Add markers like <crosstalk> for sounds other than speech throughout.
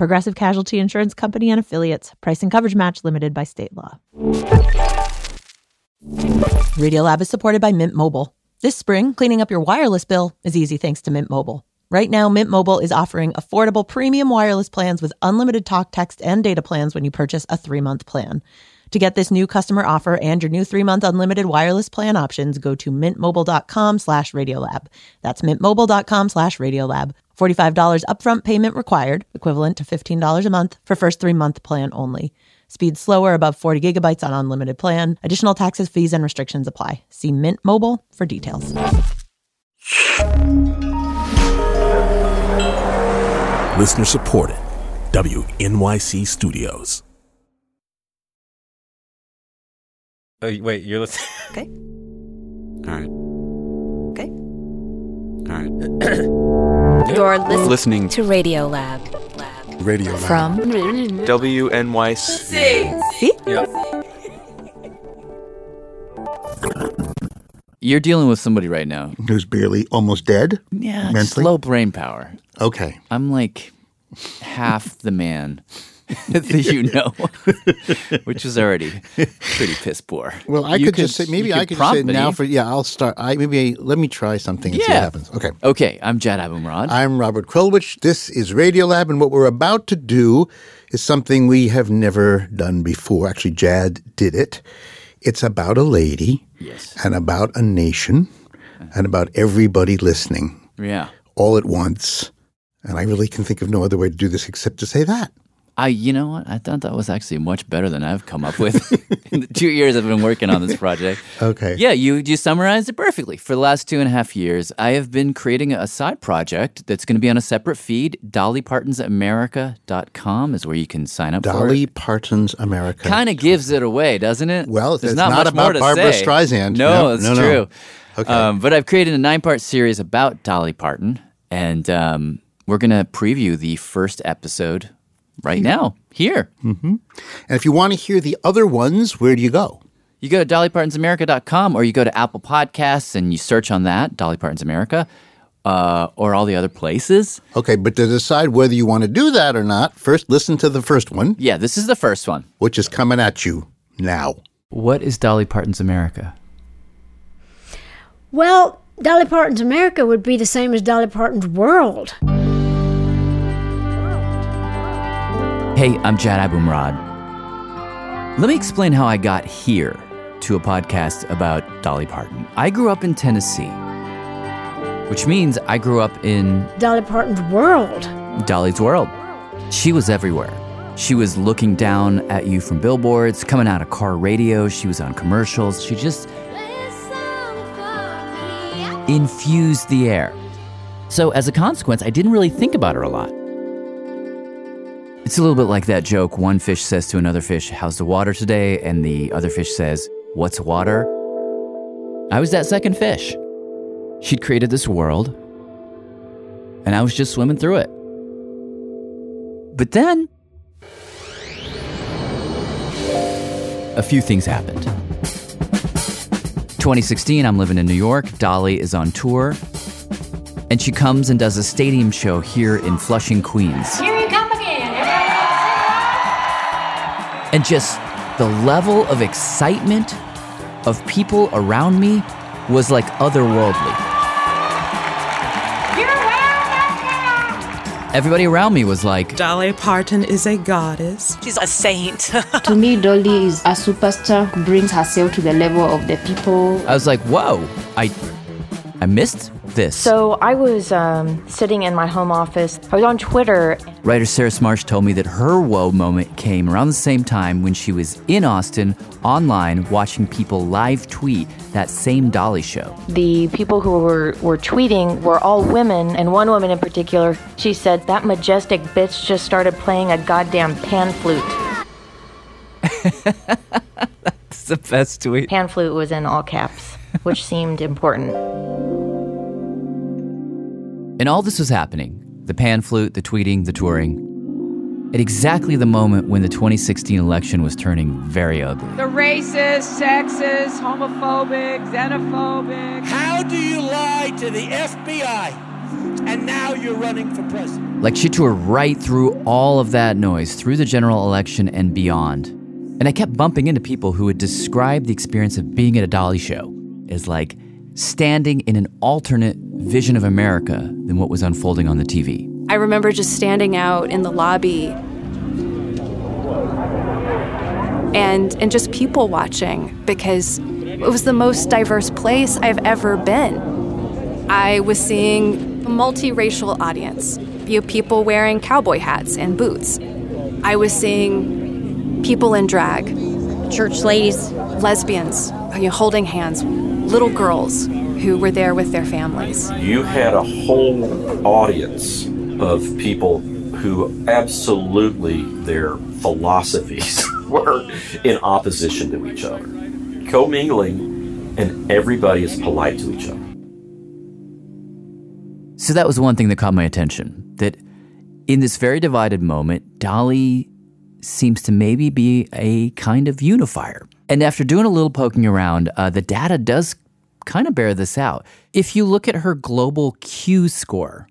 Progressive Casualty Insurance Company and affiliates. Price and coverage match limited by state law. Radiolab is supported by Mint Mobile. This spring, cleaning up your wireless bill is easy thanks to Mint Mobile. Right now, Mint Mobile is offering affordable premium wireless plans with unlimited talk, text, and data plans when you purchase a three month plan. To get this new customer offer and your new three-month unlimited wireless plan options, go to mintmobile.com slash radiolab. That's mintmobile.com slash radiolab. $45 upfront payment required, equivalent to $15 a month for first three-month plan only. Speed slower above 40 gigabytes on unlimited plan. Additional taxes, fees, and restrictions apply. See Mint Mobile for details. Listener supported. WNYC Studios. Oh, wait, you're listening. Okay. All right. Okay. All right. You're listening, Listening to Radio Lab. Lab. Radio Lab. From WNYC. See? You're dealing with somebody right now. who's barely almost dead. Yeah, Mentally? slow brain power. Okay. I'm like half the man <laughs> that you know, <laughs> which is already pretty piss poor. Well, I You could, just say maybe you I could just prompt say now me. for yeah. I'll start. I maybe let me try something and see what happens. Okay. Okay, I'm Jad Abumrad. I'm Robert Krulwich. This is Radiolab, and what we're about to do is something we have never done before. Actually, Jad did it. It's about a lady yes. and about a nation and about everybody listening Yeah. all at once. And I really can think of no other way to do this except to say that. I, you know what? I thought that was actually much better than I've come up with <laughs> in the two years I've been working on this project. Okay. Yeah, you you summarized it perfectly. For the last two and a half years, I have been creating a side project that's going to be on a separate feed. DollyPartonsAmerica.com is where you can sign up for Dolly it. Parton's America. Kind of gives it away, doesn't it? Well, There's it's not, not about Barbara say. Streisand. No, No, that's no, no. true. Okay. Um, but I've created a nine-part series about Dolly Parton, and um, we're going to preview the first episode right now here. And if you want to hear the other ones, where do you go? You go to dollypartonsamerica.com or you go to Apple Podcasts and you search on that, Dolly Parton's America, uh, or all the other places. Okay, but to decide whether you want to do that or not, first listen to the first one, Yeah, this is the first one. which is coming at you now. What is Dolly Parton's America? Well, Dolly Parton's America would be the same as Dolly Parton's World. Hey, I'm Jad Abumrad. Let me explain how I got here to a podcast about Dolly Parton. I grew up in Tennessee, which means I grew up in Dolly Parton's World. Dolly's world. She was everywhere. She was looking down at you from billboards, coming out of car radio. She was on commercials. She just infused the air. So, as a consequence, I didn't really think about her a lot. It's a little bit like that joke one fish says to another fish, How's the water today? And the other fish says, What's water? I was that second fish. She'd created this world, and I was just swimming through it. But then, a few things happened. 2016, I'm living in New York. Dolly is on tour. And she comes and does a stadium show here in Flushing, Queens. And just the level of excitement of people around me was like otherworldly. Everybody around me was like, Dolly Parton is a goddess. She's a saint. <laughs> To me, Dolly is a superstar who brings herself to the level of the people. I was like, whoa, I, I missed this. So I was um, sitting in my home office. I was on Twitter. Writer Sarah Smarsh told me that her whoa moment came around the same time when she was in Austin online watching people live tweet that same Dolly show. The people who were, were tweeting were all women, and one woman in particular, she said, That majestic bitch just started playing a goddamn pan flute. <laughs> That's the best tweet. Pan flute was in all caps, which seemed important. And all this was happening the pan flute, the tweeting, the touring at exactly the moment when the 2016 election was turning very ugly. The racist, sexist, homophobic, xenophobic. How do you lie to the FBI and now you're running for president? Like she tore right through all of that noise, through the general election and beyond. And I kept bumping into people who would describe the experience of being at a Dolly show as like standing in an alternate vision of America than what was unfolding on the TV. I remember just standing out in the lobby and and just people watching because it was the most diverse place I've ever been. I was seeing a multiracial audience, you people wearing cowboy hats and boots. I was seeing people in drag, church ladies, lesbians, you know, holding hands, little girls who were there with their families. You had a whole audience of people who absolutely their philosophies <laughs> were in opposition to each other, commingling, and everybody is polite to each other. So that was one thing that caught my attention. That in this very divided moment, Dolly seems to maybe be a kind of unifier. And after doing a little poking around, uh, the data does kind of bear this out. If you look at her global Q score,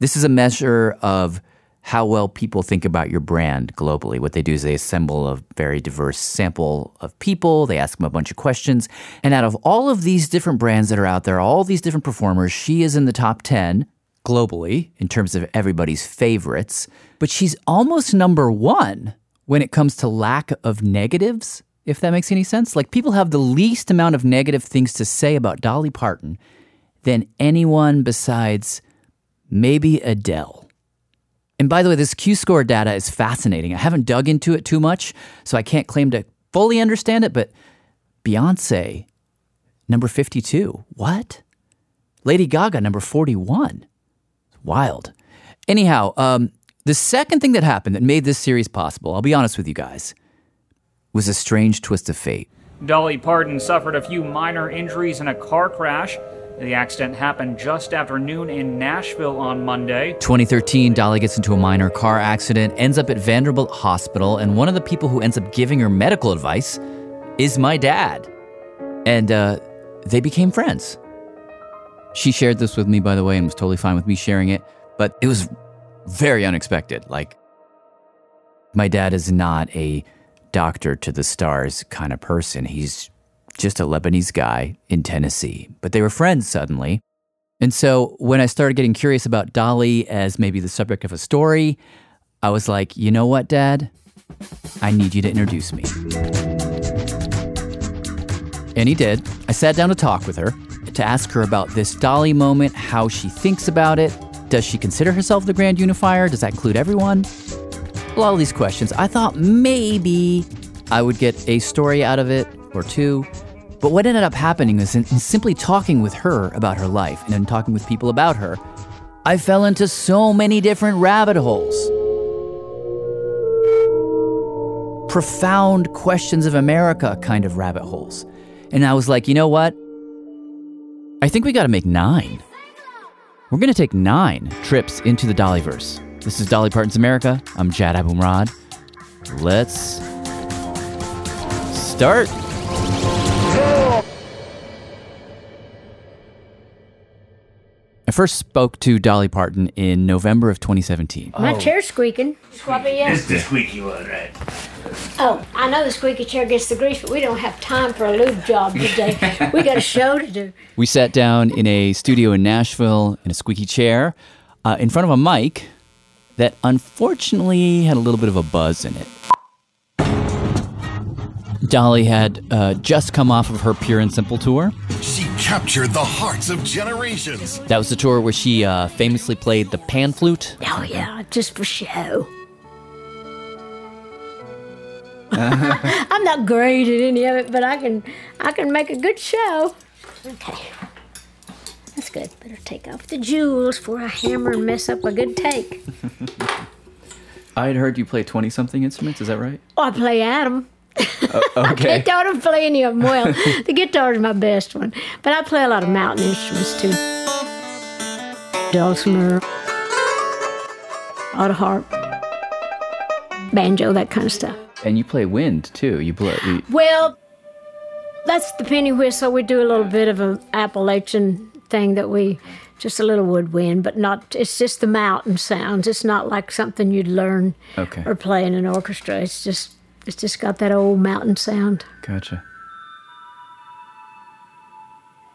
this is a measure of how well people think about your brand globally. What they do is they assemble a very diverse sample of people, they ask them a bunch of questions, and out of all of these different brands that are out there, all these different performers, she is in the top 10 globally in terms of everybody's favorites, but she's almost number 1 when it comes to lack of negatives, if that makes any sense. Like people have the least amount of negative things to say about Dolly Parton than anyone besides maybe Adele. And by the way, this Q score data is fascinating. I haven't dug into it too much, so I can't claim to fully understand it, but Beyonce, number 52. What? Lady Gaga, number 41. Wild. Anyhow, um, the second thing that happened that made this series possible, I'll be honest with you guys, was a strange twist of fate. Dolly Parton suffered a few minor injuries in a car crash. The accident happened just after noon in Nashville on Monday. 2013, Dolly gets into a minor car accident, ends up at Vanderbilt Hospital, and one of the people who ends up giving her medical advice is my dad. And uh, they became friends. She shared this with me, by the way, and was totally fine with me sharing it, but it was very unexpected. Like, my dad is not a doctor to the stars kind of person. He's just a Lebanese guy in Tennessee. But they were friends suddenly. And so when I started getting curious about Dolly as maybe the subject of a story, I was like, you know what, Dad? I need you to introduce me. And he did. I sat down to talk with her, to ask her about this Dolly moment, how she thinks about it. Does she consider herself the grand unifier? Does that include everyone? A lot of these questions. I thought maybe I would get a story out of it or two. But what ended up happening is in, in simply talking with her about her life and in talking with people about her, I fell into so many different rabbit holes. Profound questions of America kind of rabbit holes. And I was like, you know what? I think we got to make nine. We're to take nine trips into the Dollyverse. This is Dolly Parton's America. I'm Jad Abumrad. Let's start. I first spoke to Dolly Parton in November of 2017. My chair's squeaking. Squappy, yes. It's the squeaky one, right? Oh, I know the squeaky chair gets the grease, but we don't have time for a lube job today. we got a show to do. We sat down in a studio in Nashville in a squeaky chair uh, in front of a mic that unfortunately had a little bit of a buzz in it. Dolly had uh, just come off of her Pure and Simple tour. She captured the hearts of generations. That was the tour where she uh, famously played the pan flute. Oh, yeah, just for show. <laughs> I'm not great at any of it, but I can I can make a good show. Okay. That's good. Better take off the jewels before I hammer and mess up a good take. <laughs> I had heard you play 20 something instruments, is that right? Oh, I play Adam. Oh, okay, <laughs> I to play any of them well. <laughs> the guitar is my best one, but I play a lot of mountain instruments too. Dulcimer, auto harp, banjo, that kind of stuff. And you play wind too. You play. You, Well, that's the penny whistle. We do a little bit of an Appalachian thing that we just a little woodwind, but not. It's just the mountain sounds. It's not like something you'd learn Okay. or play in an orchestra. It's just it's just got that old mountain sound. gotcha.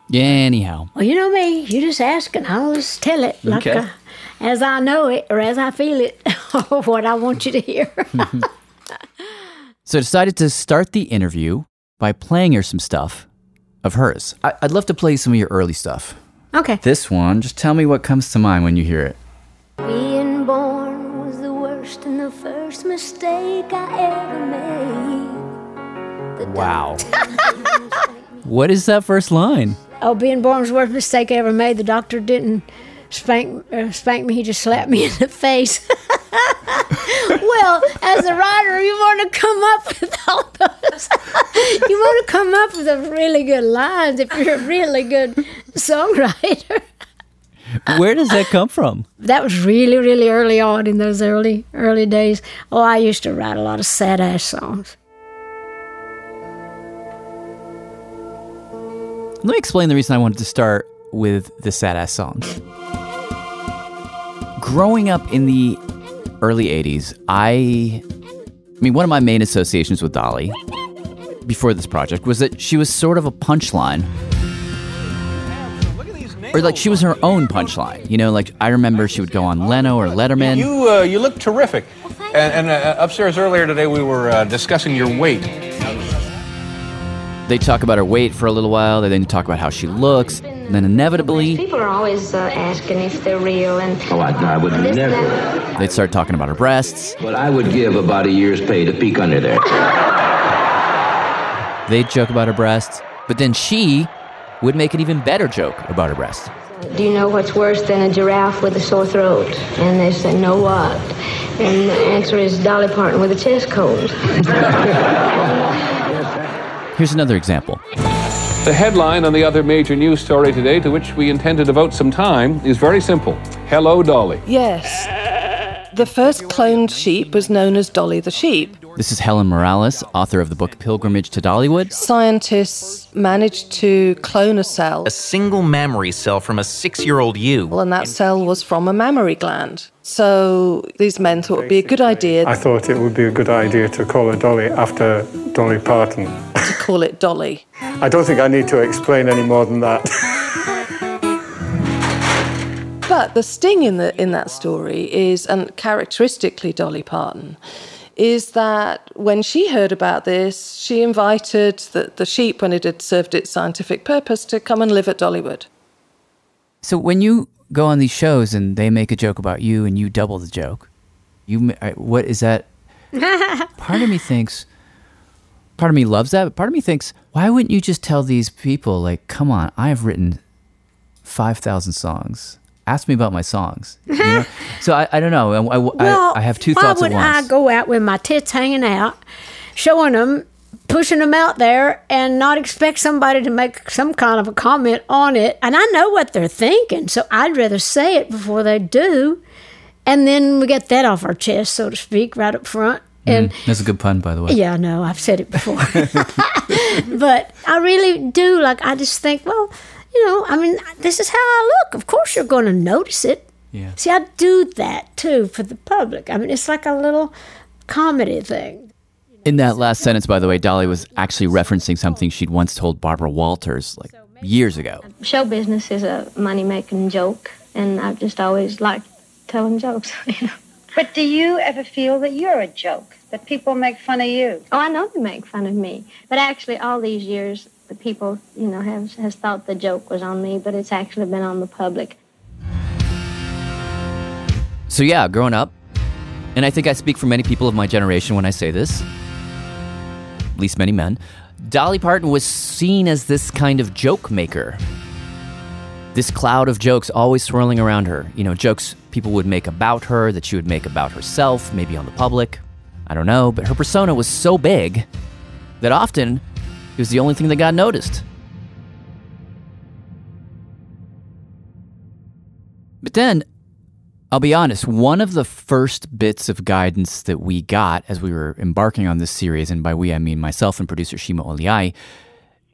Yeah. Anyhow, Well, you know me. You just ask and I'll just tell it like Okay. uh, as I know it or as I feel it <laughs> or what I want you to hear. <laughs> so I decided to start the interview by playing her some stuff of hers. I, I'd love to play some of your early stuff. Okay. This one, just tell me what comes to mind when you hear it. Being born was the worst and the first mistake I ever made. Wow. <laughs> what is that first line? Oh, being born was the worst mistake I ever made. The doctor didn't spank uh, spank me; he just slapped me in the face. <laughs> well, as a writer, you want to come up with all those. <laughs> you want to come up with the really good lines if you're a really good songwriter. <laughs> Where does that come from? That was really, really early on in those early, early days. Oh, I used to write a lot of sad ass songs. Let me explain the reason I wanted to start with the sad ass songs. Growing up in the early 80s, I I mean one of my main associations with Dolly before this project was that she was sort of a punchline. Or like she was her own punchline. You know, like I remember she would go on Leno or Letterman. You uh, you look terrific. And, and uh, upstairs earlier today, we were uh, discussing your weight. They talk about her weight for a little while, they then talk about how she looks, then inevitably People are always uh, asking if they're real, and Oh, I, I would This, never. that. they'd start talking about her breasts. But I would give about a year's pay to peek under there. They'd joke about her breasts, but then she would make an even better joke about her breasts. do you know what's worse than a giraffe with a sore throat? And they say, no what? And the answer is Dolly Parton with a chest cold. <laughs> Here's another example. The headline on the other major news story today, to which we intend to devote some time, is very simple Hello, Dolly. Yes. The first cloned sheep was known as Dolly the sheep. This is Helen Morales, author of the book Pilgrimage to Dollywood. Scientists managed to clone a cell, A single mammary cell from a six year old you. Well, and that cell was from a mammary gland. So these men thought it would be a good idea I thought it would be a good idea to call her Dolly after Dolly Parton. to call it Dolly. <laughs> I don't think I need to explain any more than that. But the sting in the in that story is, and characteristically Dolly Parton, is that when she heard about this, she invited the, the sheep, when it had served its scientific purpose, to come and live at Dollywood. So when you go on these shows and they make a joke about you and you double the joke, you ma- uh, what is that? <laughs> Part of me thinks, part of me loves that, but part of me thinks, why wouldn't you just tell these people like, come on, I have written five thousand songs. Ask me about my songs. You know? <laughs> so I, I don't know. I, I- Well, I, have two why thoughts would at once. I go out with my tits hanging out, showing them, pushing them out there, and not expect somebody to make some kind of a comment on it? And I know what they're thinking, so I'd rather say it before they do, and then we get that off our chest, so to speak, right up front. And Mm, that's a good pun, by the way. yeah, I know I've said it before, <laughs> <laughs> but I really do. Like, I just think, well, you know, I mean, this is how I look. Of course, you're going to notice it. Yeah. See, I do that too for the public. I mean, it's like a little comedy thing. In that last sentence, by the way, Dolly was actually referencing something she'd once told Barbara Walters like years ago. Show business is a money making joke, and I've just always liked telling jokes. <laughs> you know. But do you ever feel that you're a joke? That people make fun of you? Oh, I know they make fun of me, but actually, all these years, the people, you know, have has thought the joke was on me, but it's actually been on the public. So yeah, growing up, and I think I speak for many people of my generation when I say this, at least many men, Dolly Parton was seen as this kind of joke maker. This cloud of jokes always swirling around her. You know, jokes people would make about her, that she would make about herself, maybe on the public. I don't know, but her persona was so big that often it was the only thing that got noticed. But then, I'll be honest, one of the first bits of guidance that we got as we were embarking on this series, and by we I mean myself and producer Shima Oliai,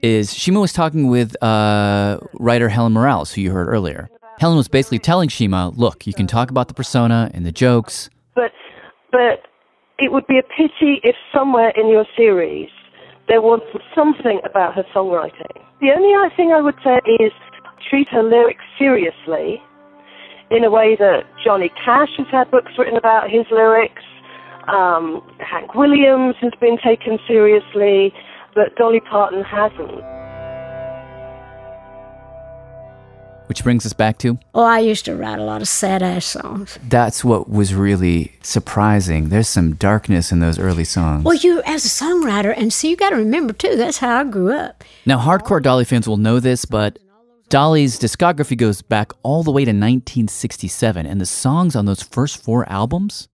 is Shima was talking with uh, writer Helen Morales, who you heard earlier. Helen was basically telling Shima, look, you can talk about the persona and the jokes. But, but it would be a pity if somewhere in your series there was something about her songwriting. The only thing I would say is treat her lyrics seriously in a way that Johnny Cash has had books written about his lyrics. Um, Hank Williams has been taken seriously, but Dolly Parton hasn't. Which brings us back to Oh, I used to write a lot of sad ass songs. that's what was really surprising. There's some darkness in those early songs. Well, you as a songwriter, and see, you got to remember too. That's how I grew up. Now, hardcore Dolly fans will know this, but Dolly's discography goes back all the way to 1967, and the songs on those first four albums,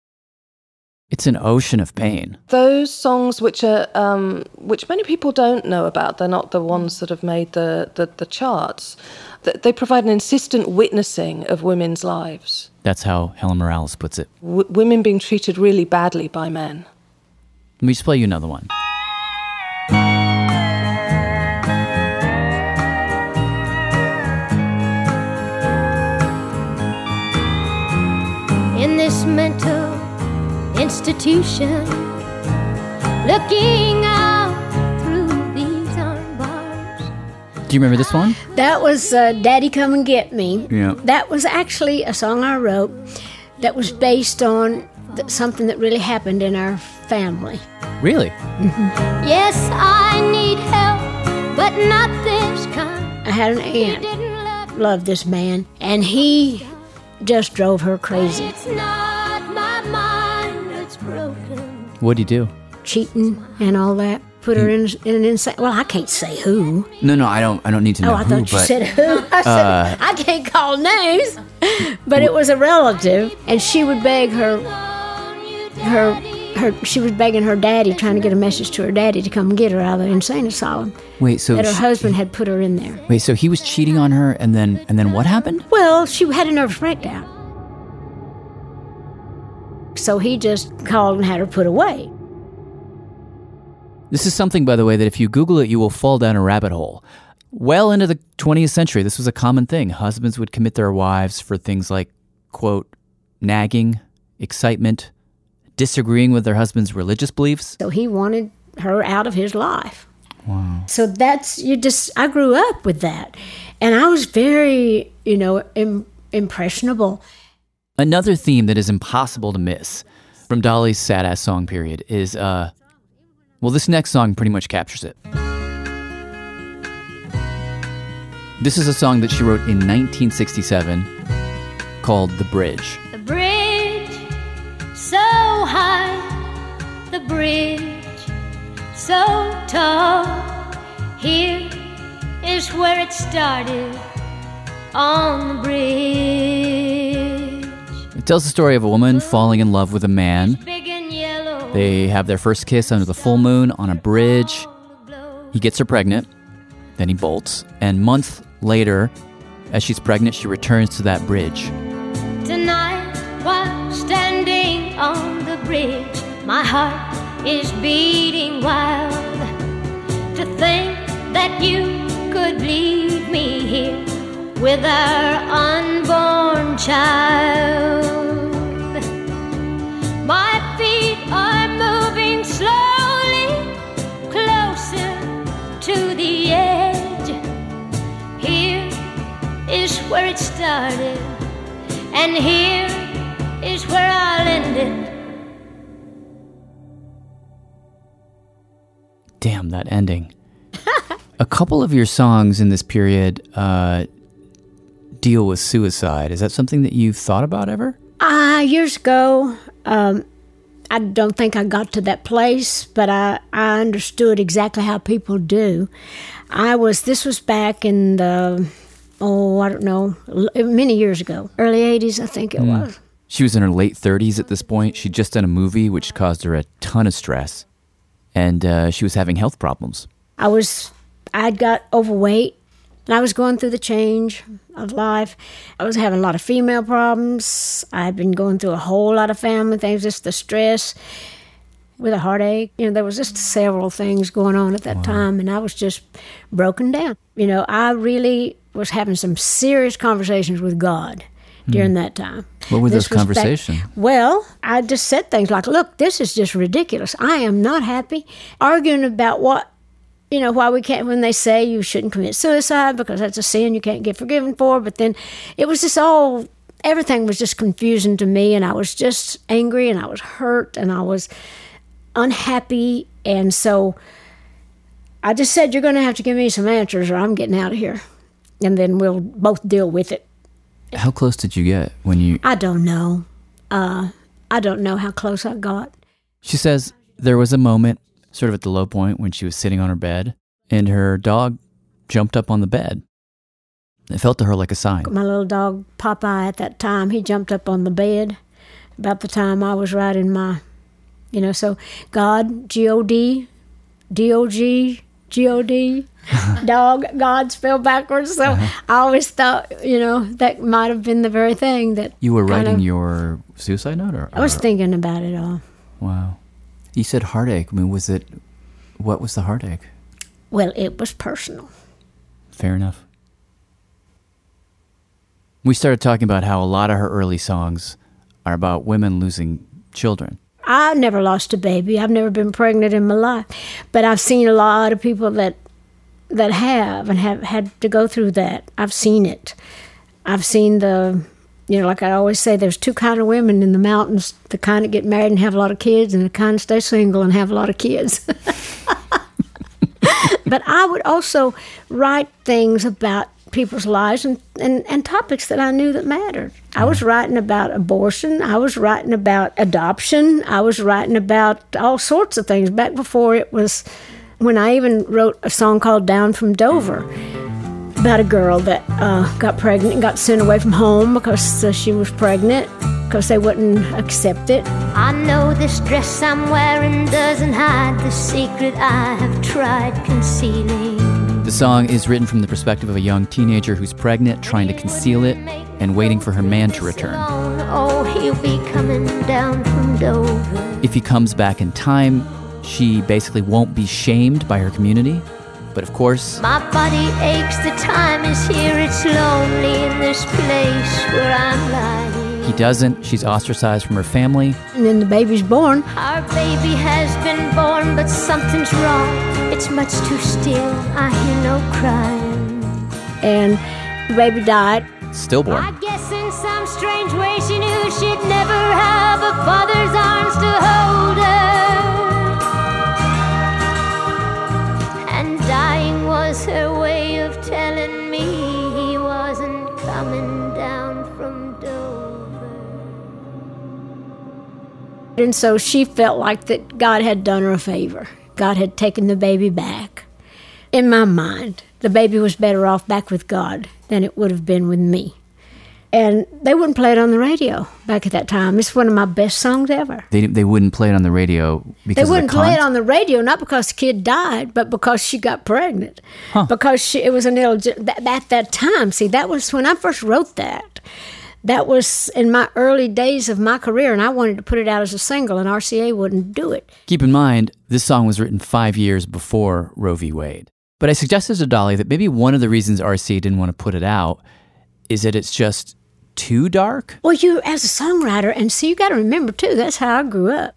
it's an ocean of pain. Those songs, which are um, which many people don't know about, they're not the ones that have made the the, the charts. Th- They provide an insistent witnessing of women's lives, That's how Helen Morales puts it. w- women being treated really badly by men. Let me just play you another one. Institution, looking out through these iron bars. Do you remember this one? That was uh, "Daddy Come and Get Me." Yeah. That was actually a song I wrote that was based on th- something that really happened in our family. Really? Yes, I need help, but not this kind. I had an aunt, loved this man, and he just drove her crazy. What'd you do? cheating and all that. Put her in, in an insane. Well, I can't say who. No, no, I don't. I don't need to know oh, I who. thought you but said who. <laughs> I said uh, I can't call names, but it was a relative, and she would beg her, her, her. She was begging her daddy, trying to get a message to her daddy to come get her out of the insane asylum. wait, so that her she- husband had put her in there. wait, so he was cheating on her, and then and then what happened? Well, she had a nervous breakdown. So he just called and had her put away. This is something, by the way, that if you Google it, you will fall down a rabbit hole. Well into the 20th century, this was a common thing. Husbands would commit their wives for things like, quote, nagging, excitement, disagreeing with their husband's religious beliefs. So he wanted her out of his life. Wow. So that's you just I grew up with that. And I was very, you know, Im- impressionable. Another theme that is impossible to miss from Dolly's sad ass song period is, uh, well, this next song pretty much captures it. This is a song that she wrote in 1967 called The Bridge. The bridge so high, the bridge so tall. Here is where it started on the bridge. Tells the story of a woman falling in love with a man. They have their first kiss under the full moon on a bridge. He gets her pregnant, then he bolts, and months later, as she's pregnant, she returns to that bridge. Tonight, while standing on the bridge, my heart is beating wild. To think that you could leave me here with our unborn child. My feet are moving slowly closer to the edge. Here is where it started, and here is where I'll end it. Damn, that ending. <laughs> a couple of your songs in this period uh, deal with suicide. Is that something that you've thought about ever? Ah, years ago, um, I don't think I got to that place, but I, I understood exactly how people do. I was, this was back in the, oh, I don't know, many years ago, early 80s, I think it Mm. was. She was in her late 30s at this point. She'd just done a movie which caused her a ton of stress. and uh, she was having health problems. I was, I'd got overweight and I was going through the change of life. I was having a lot of female problems. I'd been going through a whole lot of family things, just the stress with a heartache. You know, there was just several things going on at that time, and I was just broken down. You know, I really was having some serious conversations with God hmm. during that time. What were This those conversations? well, I just said things like, "Look, this is just ridiculous. I am not happy." Arguing about what, you know, why we can't when they say you shouldn't commit suicide because that's a sin you can't get forgiven for. But then, it was just all everything was just confusing to me, and I was just angry, and I was hurt, and I was unhappy, and so I just said, "You're going to have to give me some answers, or I'm getting out of here, and then we'll both deal with it." How close did you get when you? I don't know. Uh, I don't know how close I got. She says there was a moment, sort of at the low point, when she was sitting on her bed, and her dog jumped up on the bed. It felt to her like a sign. My little dog Popeye at that time, he jumped up on the bed about the time I was writing my, you know, so God, G O D, D O G, G O D, <laughs> dog, God spelled backwards. So Uh-huh. I always thought, you know, that might have been the very thing that You were writing of- your suicide note, or I was thinking about it all. wow. You said heartache. I mean, was it? What was the heartache? Well, it was personal. Fair enough. We started talking about how a lot of her early songs are about women losing children. I've never lost a baby. I've never been pregnant in my life, but I've seen a lot of people that that have and have had to go through that. I've seen it. I've seen the, you know, like I always say, there's two kind of women in the mountains: the kind that get married and have a lot of kids, and the kind that stay single and have a lot of kids. <laughs> but I would also write things about people's lives and, and, and topics that I knew that mattered. I was mm-hmm. writing about abortion. I was writing about adoption. I was writing about all sorts of things back before it was when I even wrote a song called Down from Dover about a girl that uh, got pregnant and got sent away from home because uh, she was pregnant because they wouldn't accept it. I know this dress I'm wearing doesn't hide the secret I have tried concealing. The song is written from the perspective of a young teenager who's pregnant, trying to conceal it, and waiting for her man to return. Oh, he'll be coming down from Dover. If he comes back in time, she basically won't be shamed by her community. But of course, My body aches, the time is here, it's lonely in this place where I'm lying. he doesn't. She's ostracized from her family. And then the baby's born. Our baby has been born, but something's wrong. It's much too still, I hear no crying. And the baby died. Stillborn. I guess in some strange way she knew she'd never have a father's arms to hold her. And so she felt like that God had done her a favor. God had taken the baby back. In my mind, the baby was better off back with God than it would have been with me. And they wouldn't play it on the radio back at that time. It's one of my best songs ever. They, they wouldn't play it on the radio because They of the wouldn't play it on the radio, not because the kid died, but because she got pregnant. Because she, it was an illegit- at that time. See, that was when I first wrote that. That was in my early days of my career, and I wanted to put it out as a single, and RCA wouldn't do it. Keep in mind, this song was written five years before Roe v. Wade. But I suggested to Dolly that maybe one of the reasons RCA didn't want to put it out is that it's just too dark. Well, you as a songwriter, and see, you got to remember too. That's how I grew up.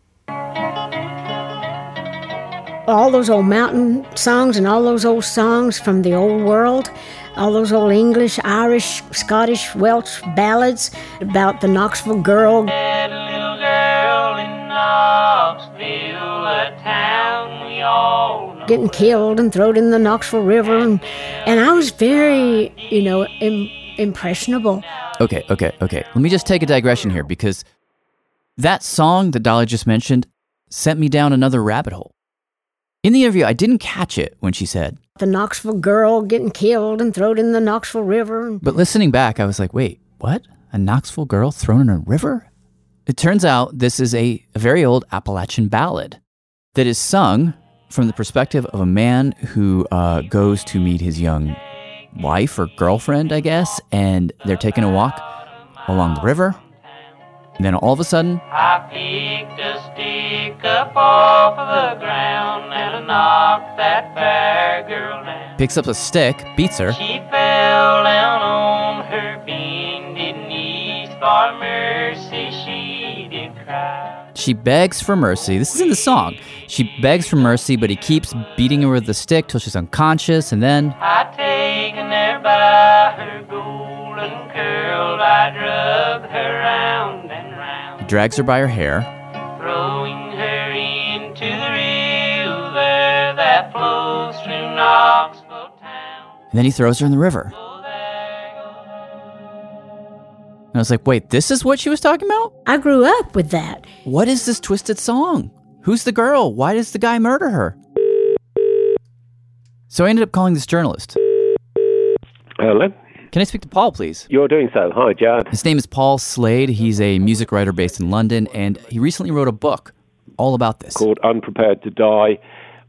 All those old mountain songs and all those old songs from the old world, all those old English, Irish, Scottish, Welsh ballads about the Knoxville girl. little girl in Knoxville, a town we all know. getting killed and thrown in the Knoxville River, and, and I was very, you know, Im- impressionable. Okay, okay, okay. Let me just take a digression here because that song that Dolly just mentioned sent me down another rabbit hole. In the interview, I didn't catch it when she said, The Knoxville girl getting killed and thrown in the Knoxville River. but listening back, I was like, wait, what? A Knoxville girl thrown in a river? It turns out this is a, a very old Appalachian ballad that is sung from the perspective of a man who uh, goes to meet his young wife or girlfriend, I guess, and they're taking a walk along the river. And then all of a sudden, I picked a stick up off of the ground and I knocked that fair girl down. picks up a stick, beats her, She fell down on her bended knees for mercy. She did cry. She begs for mercy. This is in the song. She begs for mercy, but he keeps beating her with the stick till she's unconscious, and then I taken her by her golden curl. I drug her round and round, he drags her by her hair. throwing her into the river that flows through Knoxville town. And then he throws her in the river. Oh, and I was like, wait, this is what she was talking about? I grew up with that. What is this twisted song? Who's the girl? Why does the guy murder her? So I ended up calling this journalist. Hello. Can I speak to Paul, please? You're doing so. Hi, Jad. His name is Paul Slade. He's a music writer based in London, and he recently wrote a book all about this. Called Unprepared to Die,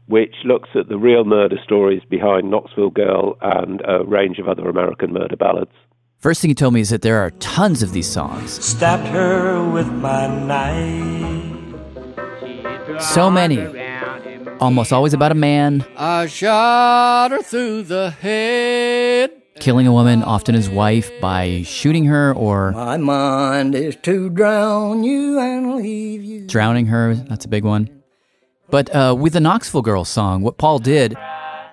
which looks at the real murder stories behind Knoxville Girl and a range of other American murder ballads. First thing he told me is that there are tons of these songs. Stabbed her with my knife. So many. Almost always about a man I shot her through the head. Killing a woman, often his wife, by shooting her or My mind is to drown you and leave you. drowning her. That's a big one. But uh, with the Knoxville Girl song, what Paul did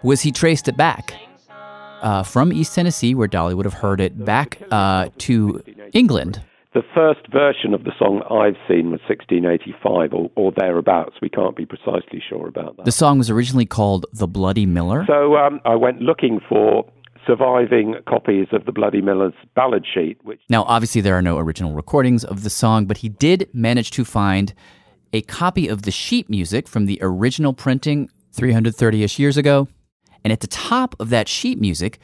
was he traced it back uh, from East Tennessee, where Dolly would have heard it, back uh, to England. The first version of the song I've seen was 1685 or, or thereabouts. We can't be precisely sure about that. The song was originally called The Bloody Miller. So um, I went looking for surviving copies of the Bloody Miller's ballad sheet, which Now, obviously, there are no original recordings of the song, but he did manage to find a copy of the sheet music from the original printing 330 ish years ago. And at the top of that sheet music,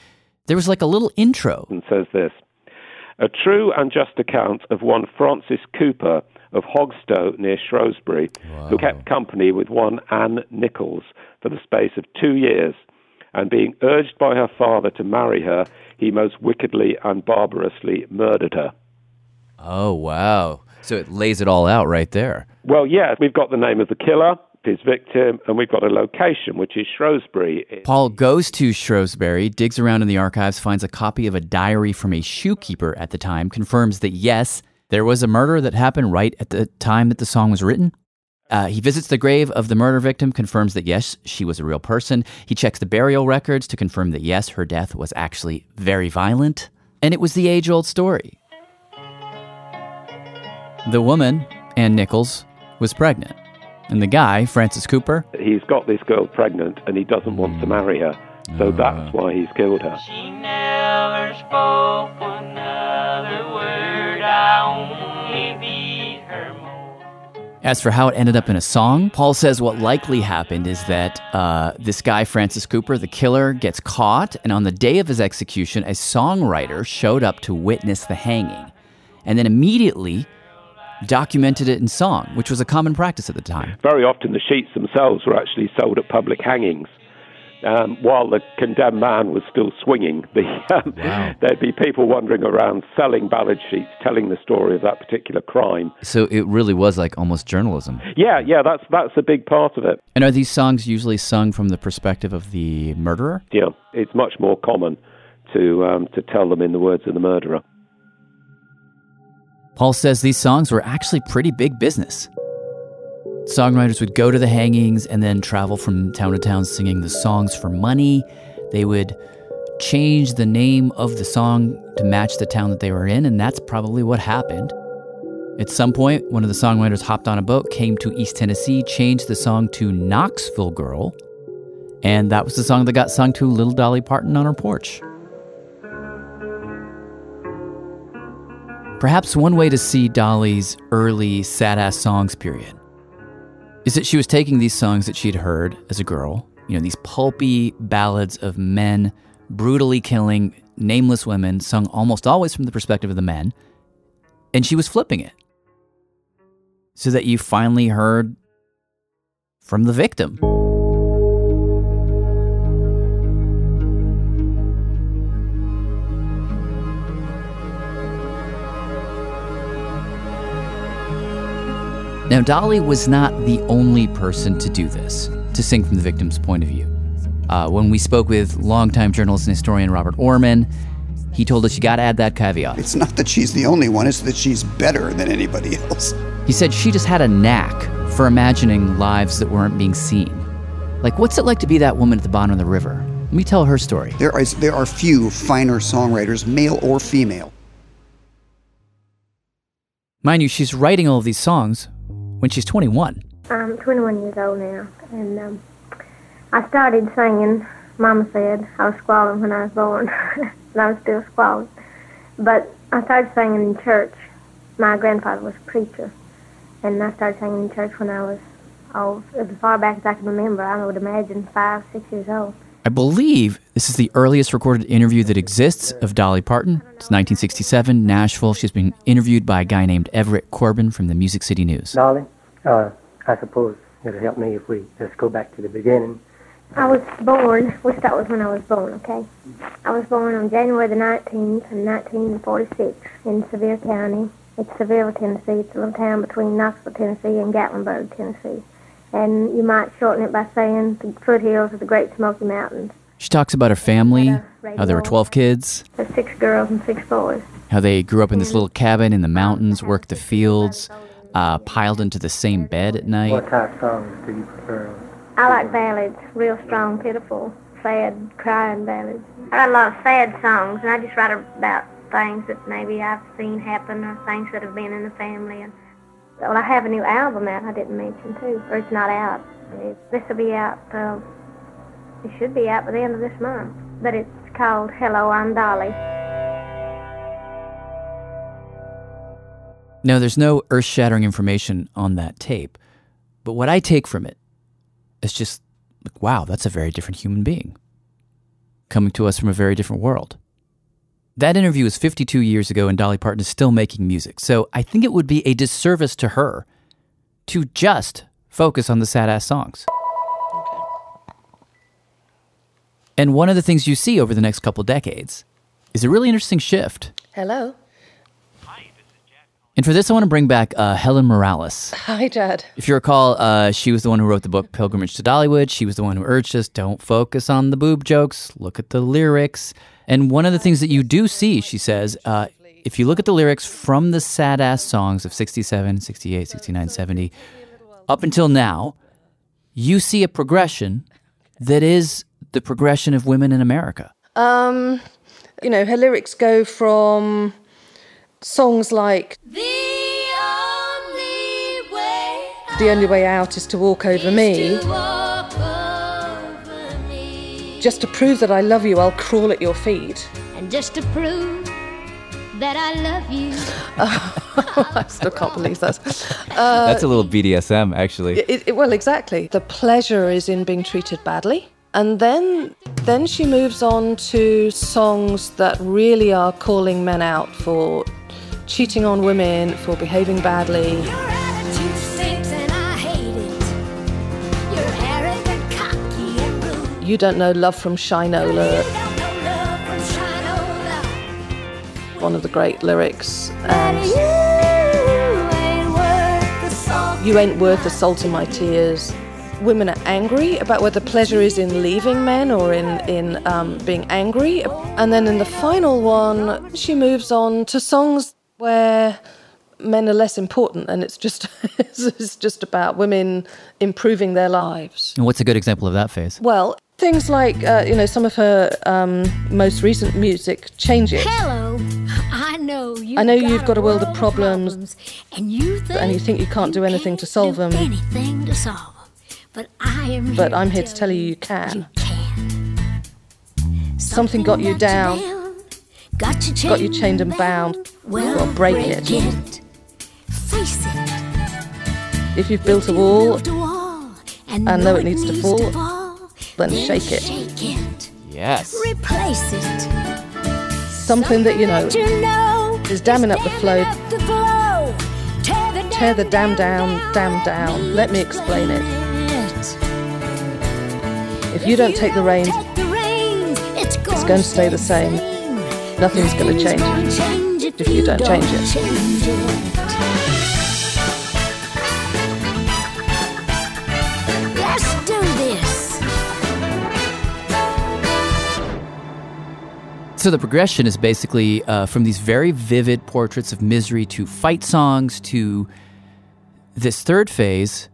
there was like a little intro. and says this A true and just account of one Francis Cooper of Hogstow near Shrewsbury, who kept company with one Anne Nichols for the space of two years, and being urged by her father to marry her, he most wickedly and barbarously murdered her. Oh, wow. So it lays it all out right there. Well, yeah, we've got the name of the killer, his victim, and we've got a location, which is Shrewsbury. Paul goes to Shrewsbury, digs around in the archives, finds a copy of a diary from a shoekeeper at the time, confirms that yes, there was a murder that happened right at the time that the song was written. Uh, he visits the grave of the murder victim, confirms that yes, she was a real person. He checks the burial records to confirm that yes, her death was actually very violent. And it was the age old story. The woman, Ann Nichols, was pregnant. And the guy, Francis Cooper, He's got this girl pregnant and he doesn't want to marry her. So that's why he's killed her. As for how it ended up in a song, Paul says what likely happened is that uh, this guy, Francis Cooper, the killer, gets caught, and on the day of his execution, a songwriter showed up to witness the hanging, and then immediately documented it in song, which was a common practice at the time. Very often the sheets themselves were actually sold at public hangings. Um, while the condemned man was still swinging, the, um, there'd be people wandering around selling ballad sheets, telling the story of that particular crime. So it really was like almost journalism. Yeah, yeah, that's that's a big part of it. And are these songs usually sung from the perspective of the murderer? Yeah, it's much more common to um, to tell them in the words of the murderer. Paul says these songs were actually pretty big business. Songwriters would go to the hangings and then travel from town to town singing the songs for money. They would change the name of the song to match the town that they were in, and that's probably what happened. At some point, one of the songwriters hopped on a boat, came to East Tennessee, changed the song to Knoxville Girl, and that was the song that got sung to Little Dolly Parton on her porch. Perhaps one way to see Dolly's early sad ass songs period is that she was taking these songs that she'd heard as a girl, you know, these pulpy ballads of men brutally killing nameless women, sung almost always from the perspective of the men, and she was flipping it so that you finally heard from the victim. Now, Dolly was not the only person to do this, to sing from the victim's point of view. Uh, when we spoke with longtime journalist and historian Robert Oermann, he told us you got to add that caveat. It's not that she's the only one, it's that she's better than anybody else. He said she just had a knack for imagining lives that weren't being seen. Like, what's it like to be that woman at the bottom of the river? Let me tell her story. There is there are few finer songwriters, male or female. Mind you, she's writing all of these songs when she's 21. I'm 21 years old now, and um, I started singing. Mama said I was squalling when I was born, <laughs> and I was still squalling. But I started singing in church. My grandfather was a preacher, and I started singing in church when I was, oh, as far back as I can remember. I would imagine five, six years old. I believe this is the earliest recorded interview that exists of Dolly Parton. It's 1967, Nashville. She's been interviewed by a guy named Everett Corbin from the Music City News. Dolly, uh, I suppose it'll help me if we just go back to the beginning. I was born, we'll start with when I was born, okay? I was born on January the 19th in 1946 in Sevier County. It's Sevierville, Tennessee. It's a little town between Knoxville, Tennessee and Gatlinburg, Tennessee. And you might shorten it by saying the foothills of the Great Smoky Mountains. She talks about her family, how there were 12 kids, There's six girls and six boys. how they grew up in this little cabin in the mountains, worked the fields, uh, piled into the same bed at night. What type of songs do you prefer? I like ballads, real strong, pitiful, sad, crying ballads. I write a lot of sad songs, and I just write about things that maybe I've seen happen or things that have been in the family. And well, I have a new album out. I didn't mention too, or it's not out. This will be out. Uh, it should be out by the end of this month. But it's called Hello, I'm Dolly. Now, there's no earth shattering information on that tape, but what I take from it is just like, wow, that's a very different human being coming to us from a very different world. That interview was 52 years ago, and Dolly Parton is still making music, so I think it would be a disservice to her to just focus on the sad ass songs. And one of the things you see over the next couple decades is a really interesting shift. Hello. Hi, this is Jad. And for this, I want to bring back uh, Helen Morales. Hi, Jad. If you recall, uh, she was the one who wrote the book Pilgrimage to Dollywood. She was the one who urged us don't focus on the boob jokes, look at the lyrics. And one of the things that you do see, she says, uh, if you look at the lyrics from the sad ass songs of 67, 68, 69, 70, up until now, you see a progression that is the progression of women in America. Um, you know, her lyrics go from songs like The only way out is to walk over me. Just to prove that I love you, I'll crawl at your feet. And just to prove that I love you. <laughs> I still can't believe that. Uh, <laughs> That's a little BDSM, actually. It, it, well, exactly. The pleasure is in being treated badly. And then, then she moves on to songs that really are calling men out for cheating on women, for behaving badly. You don't know love from Shinola. One of the great lyrics. And you ain't worth the salt in my tears. Women are angry about whether pleasure is in leaving men or in in um, being angry. And then in the final one, she moves on to songs where men are less important, and it's just <laughs> it's just about women improving their lives. And what's a good example of that phase? Well, things like uh, you know some of her um, most recent music, "Change It." Hello, I know you. I know you've got a world of problems, and you think, and you think you can't do anything to solve them. anything to solve 'em. But I am. But here I'm to here to tell you you can. You can. Something got you down, Got you chained, got you chained and bound. Well, Well, break break it. it. Face it. If you've built a wall Built a wall, and, and know know it needs to fall, then shake it. Shake it. Yes. Replace it. Something that you know You know is damming up the flow. the flow. Tear the, Tear the dam down, dam down. Let me explain it. If you don't take the reins, Take the reins. It's it's going to stay the same. Nothing's going to change change if you don't change it. change it. So the progression is basically uh, from these very vivid portraits of misery to fight songs to this third phase,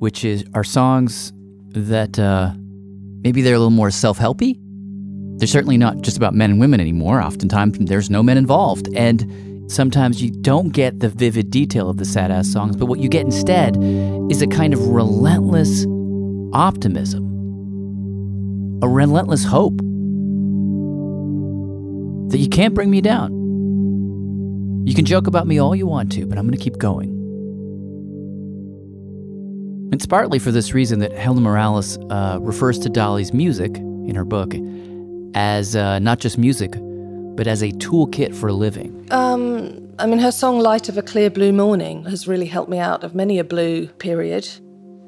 which is are songs that uh, maybe they're a little more self-helpy. They're certainly not just about men and women anymore. Oftentimes, there's no men involved, and sometimes you don't get the vivid detail of the sad ass songs. But what you get instead is a kind of relentless optimism, a relentless hope that you can't bring me down. You can joke about me all you want to, but I'm going to keep going. It's partly for this reason that Helen Morales uh, refers to Dolly's music in her book as uh, not just music, but as a toolkit for living. Um, I mean, her song Light of a Clear Blue Morning has really helped me out of many a blue period.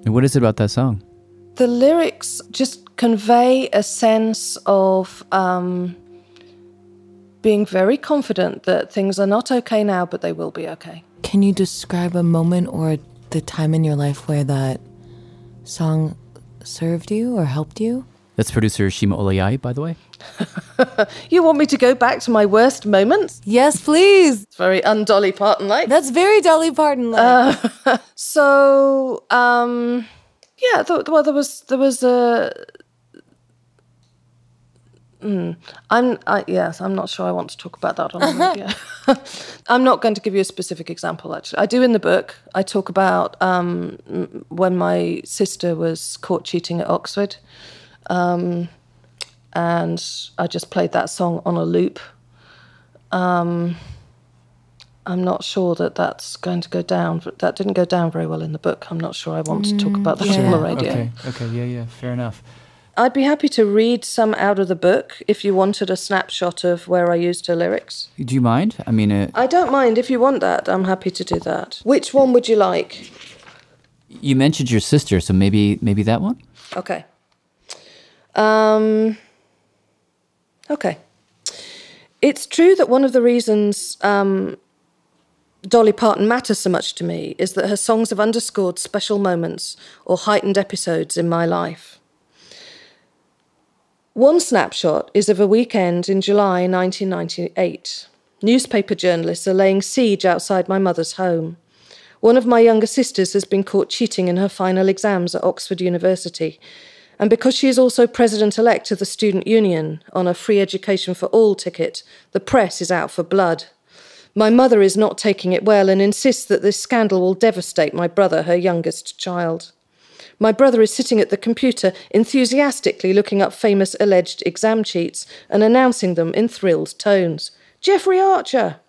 And what is it about that song? The lyrics just convey a sense of um, being very confident that things are not okay now, but they will be okay. Can you describe a moment or the time in your life where that song served you or helped you? That's producer Shima Oliai, by the way. <laughs> you want me to go back to my worst moments? Yes, please. It's very undolly Parton like. That's very Dolly Parton like. Uh, <laughs> so, um, yeah, th- well, there was there was a. Mm, I'm I, yes, I'm not sure I want to talk about that on the radio. <laughs> <laughs> I'm not going to give you a specific example. Actually, I do in the book. I talk about um, when my sister was caught cheating at Oxford, um, and I just played that song on a loop. Um, I'm not sure that that's going to go down. But that didn't go down very well in the book. I'm not sure I want to talk Mm, about that Yeah. on the radio. Okay, okay, yeah, yeah, fair enough. I'd be happy to read some out of the book if you wanted a snapshot of where I used her lyrics. Do you mind? I mean, uh, I don't mind if you want that. I'm happy to do that. Which one would you like? you mentioned your sister, so maybe maybe that one. Okay. Um, okay. It's true that one of the reasons um, Dolly Parton matters so much to me is that her songs have underscored special moments or heightened episodes in my life. One snapshot is of a weekend in July 1998. Newspaper journalists are laying siege outside my mother's home. One of my younger sisters has been caught cheating in her final exams at Oxford University. And because she is also president elect of the Student Union on a free education for all ticket, the press is out for blood. My mother is not taking it well and insists that this scandal will devastate my brother, her youngest child. My brother is sitting at the computer, enthusiastically looking up famous alleged exam cheats and announcing them in thrilled tones. Jeffrey Archer!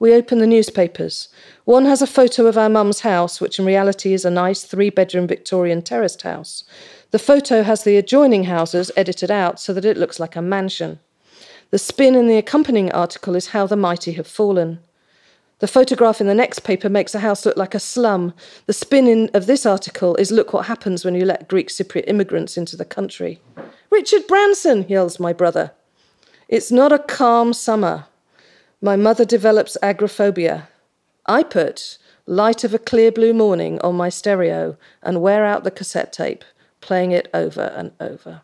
We open the newspapers. One has a photo of our mum's house, which in reality is a nice three bedroom Victorian terraced house. The photo has the adjoining houses edited out so that it looks like a mansion. The spin in the accompanying article is how the mighty have fallen. The photograph in the next paper makes a house look like a slum. The spin in of this article is look what happens when you let Greek Cypriot immigrants into the country. Richard Branson, yells my brother. It's not a calm summer. My mother develops agoraphobia. I put Light of a Clear Blue Morning on my stereo and wear out the cassette tape, playing it over and over.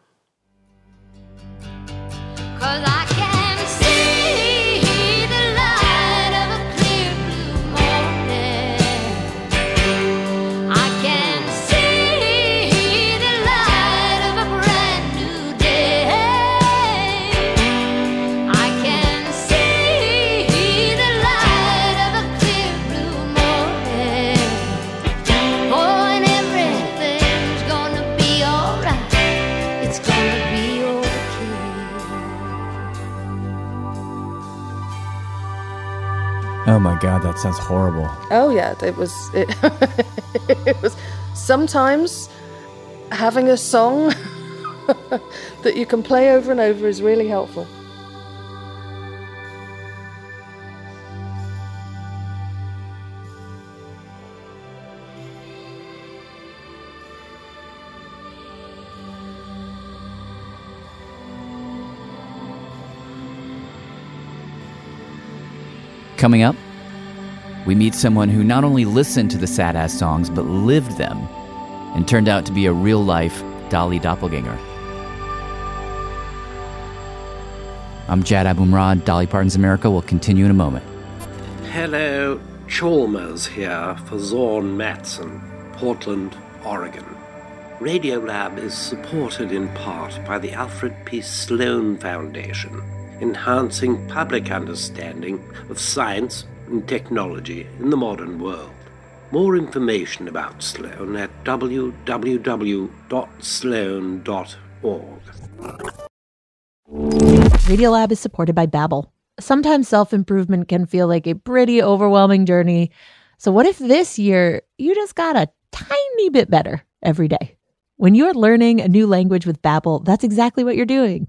Oh my god, that sounds horrible. Oh yeah, it was it, <laughs> it was sometimes having a song <laughs> that you can play over and over is really helpful. Coming up, we meet someone who not only listened to the sad ass songs, but lived them and turned out to be a real life Dolly doppelganger. I'm Jad Abumrad. Dolly Parton's America will continue in a moment. Hello, Chalmers here for Zorn Matson, Portland, Oregon. Radiolab is supported in part by the Alfred P. Sloan Foundation, enhancing public understanding of science and technology in the modern world. More information about Sloan at www.sloan.org. Radiolab is supported by Babbel. Sometimes self-improvement can feel like a pretty overwhelming journey. So what if this year you just got a tiny bit better every day? When you're learning a new language with Babbel, that's exactly what you're doing.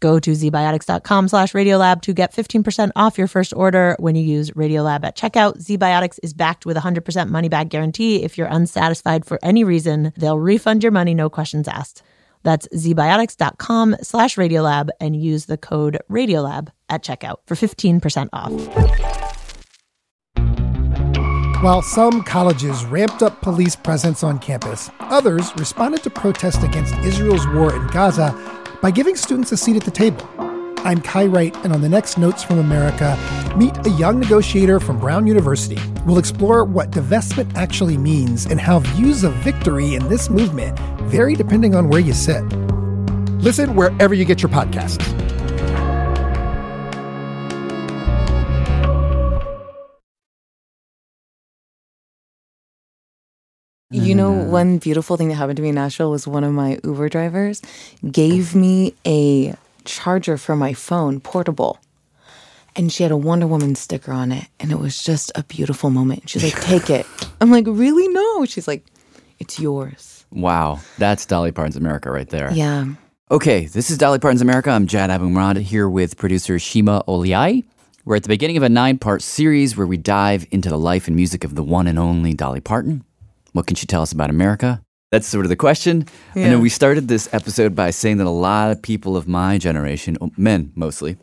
Go to zbiotics.com slash radiolab to get 15% off your first order when you use Radiolab at checkout. ZBiotics is backed with a 100% money back guarantee. If you're unsatisfied for any reason, they'll refund your money, no questions asked. That's zbiotics.com slash radiolab and use the code radiolab at checkout for 15% off. While some colleges ramped up police presence on campus, others responded to protests against Israel's war in Gaza by giving students a seat at the table. I'm Kai Wright, and on the next Notes from America, meet a young negotiator from Brown University. We'll explore what divestment actually means and how views of victory in this movement vary depending on where you sit. Listen wherever you get your podcasts. You know, one beautiful thing that happened to me in Nashville was one of my Uber drivers gave me a charger for my phone, portable. And she had a Wonder Woman sticker on it. And it was just a beautiful moment. She's like, take it. <laughs> I'm like, really? No. She's like, it's yours. Wow, that's Dolly Parton's America right there. Yeah. Okay, this is Dolly Parton's America. I'm Jad Abumrad here with producer Shima Oliai. We're at the beginning of a nine part series where we dive into the life and music of the one and only Dolly Parton. What can she tell us about America? That's sort of the question. I know we started this episode by saying that a lot of people of my generation, oh, men mostly,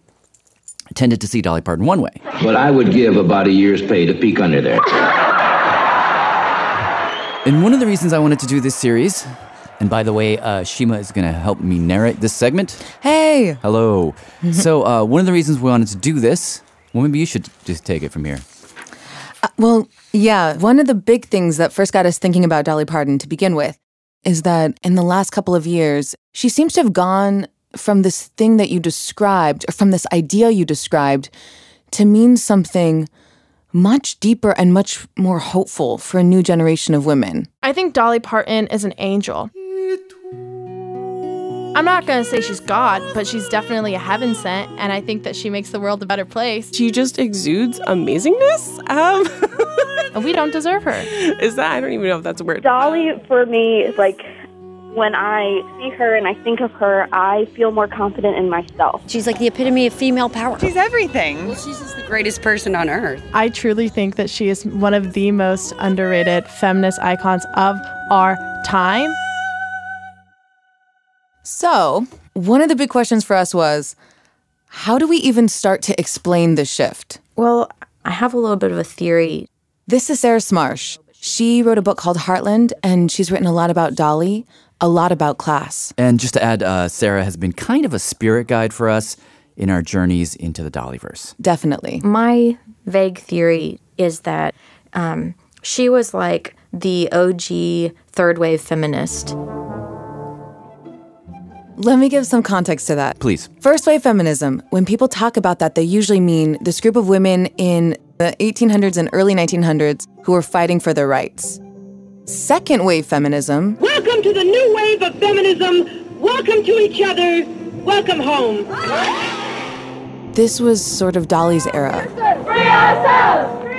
tended to see Dolly Parton one way. But I would give about a year's pay to peek under there. And one of the reasons I wanted to do this series, and by the way, uh, Shima is going to help me narrate this segment. Hey. Hello. so, uh, one of the reasons we wanted to do this, well, maybe you should just take it from here. Uh, well, yeah, one of the big things that first got us thinking about Dolly Parton to begin with is that in the last couple of years, she seems to have gone from this thing that you described, or from this idea you described, to mean something much deeper and much more hopeful for a new generation of women. I think Dolly Parton is an angel. I'm not going to say she's God, but she's definitely a heaven sent, and I think that she makes the world a better place. She just exudes amazingness. Um, <laughs> and we don't deserve her. Is that? I don't even know if that's a word. Dolly, for me, is like when I see her and I think of her, I feel more confident in myself. She's like the epitome of female power. She's everything. Well, she's just the greatest person on earth. I truly think that she is one of the most underrated feminist icons of our time. So, one of the big questions for us was how do we even start to explain the shift? Well, I have a little bit of a theory. This is Sarah Smarsh. She wrote a book called Heartland, and she's written a lot about Dolly, a lot about class. And just to add, uh, Sarah has been kind of a spirit guide for us in our journeys into the Dollyverse. Definitely. My vague theory is that um, she was like the OG third wave feminist. Let me give some context to that. Please. First wave feminism, when people talk about that, they usually mean this group of women in the 1800s and early 1900s who were fighting for their rights. Second wave feminism, Welcome to the new wave of feminism. Welcome to each other. Welcome home. this was sort of Dolly's era.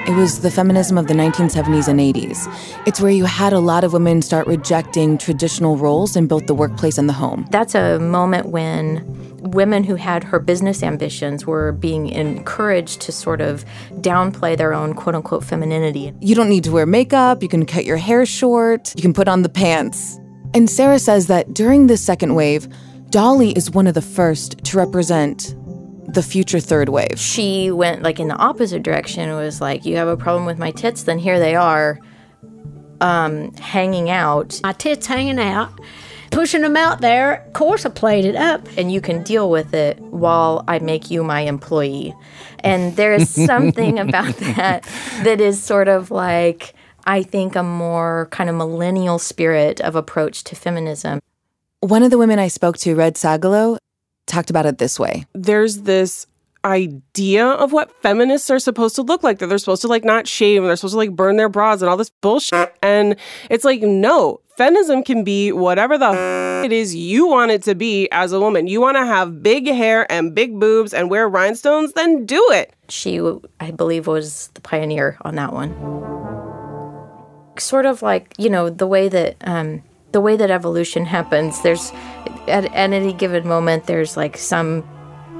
It was the feminism of the 1970s and 80s. It's where you had a lot of women start rejecting traditional roles in both the workplace and the home. That's a moment when women who had her business ambitions were being encouraged to sort of downplay their own quote unquote femininity. You don't need to wear makeup, you can cut your hair short, you can put on the pants. And Sarah says that during this second wave, Dolly is one of the first to represent the future third wave. She went like in the opposite direction. It was like, you have a problem with my tits, then here they are, um, hanging out. My tits hanging out, pushing them out there. Of course, I played it up. And you can deal with it while I make you my employee. And there is something <laughs> about that that is sort of like, I think, a more kind of millennial spirit of approach to feminism. One of the women I spoke to, Red Sagalo, talked about it this way. There's this idea of what feminists are supposed to look like that they're supposed to like not shave and they're supposed to like burn their bras and all this bullshit and it's like no feminism can be whatever the f- it is you want it to be as a woman you want to have big hair and big boobs and wear rhinestones then do it She, I believe, was the pioneer on that one. Sort of like, you know, the way that um, the way that evolution happens. There's at, at any given moment, there's like some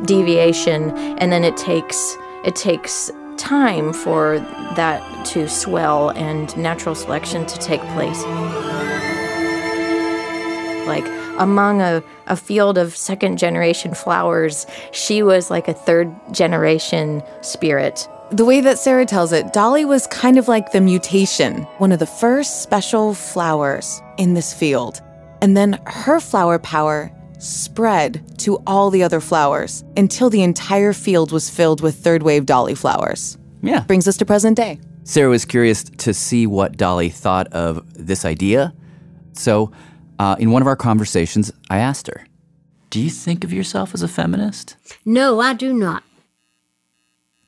deviation, and then it takes it takes time for that to swell and natural selection to take place. Like among a, a field of second generation flowers, she was like a third generation spirit. The way that Sarah tells it, Dolly was kind of like the mutation, one of the first special flowers in this field. And then her flower power spread to all the other flowers until the entire field was filled with third wave Dolly flowers. Yeah. Brings us to present day. Sarah was curious to see what Dolly thought of this idea. So, uh, in one of our conversations, I asked her, Do you think of yourself as a feminist? No, I do not.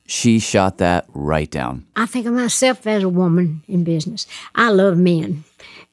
She shot that right down. I think of myself as a woman in business. I love men.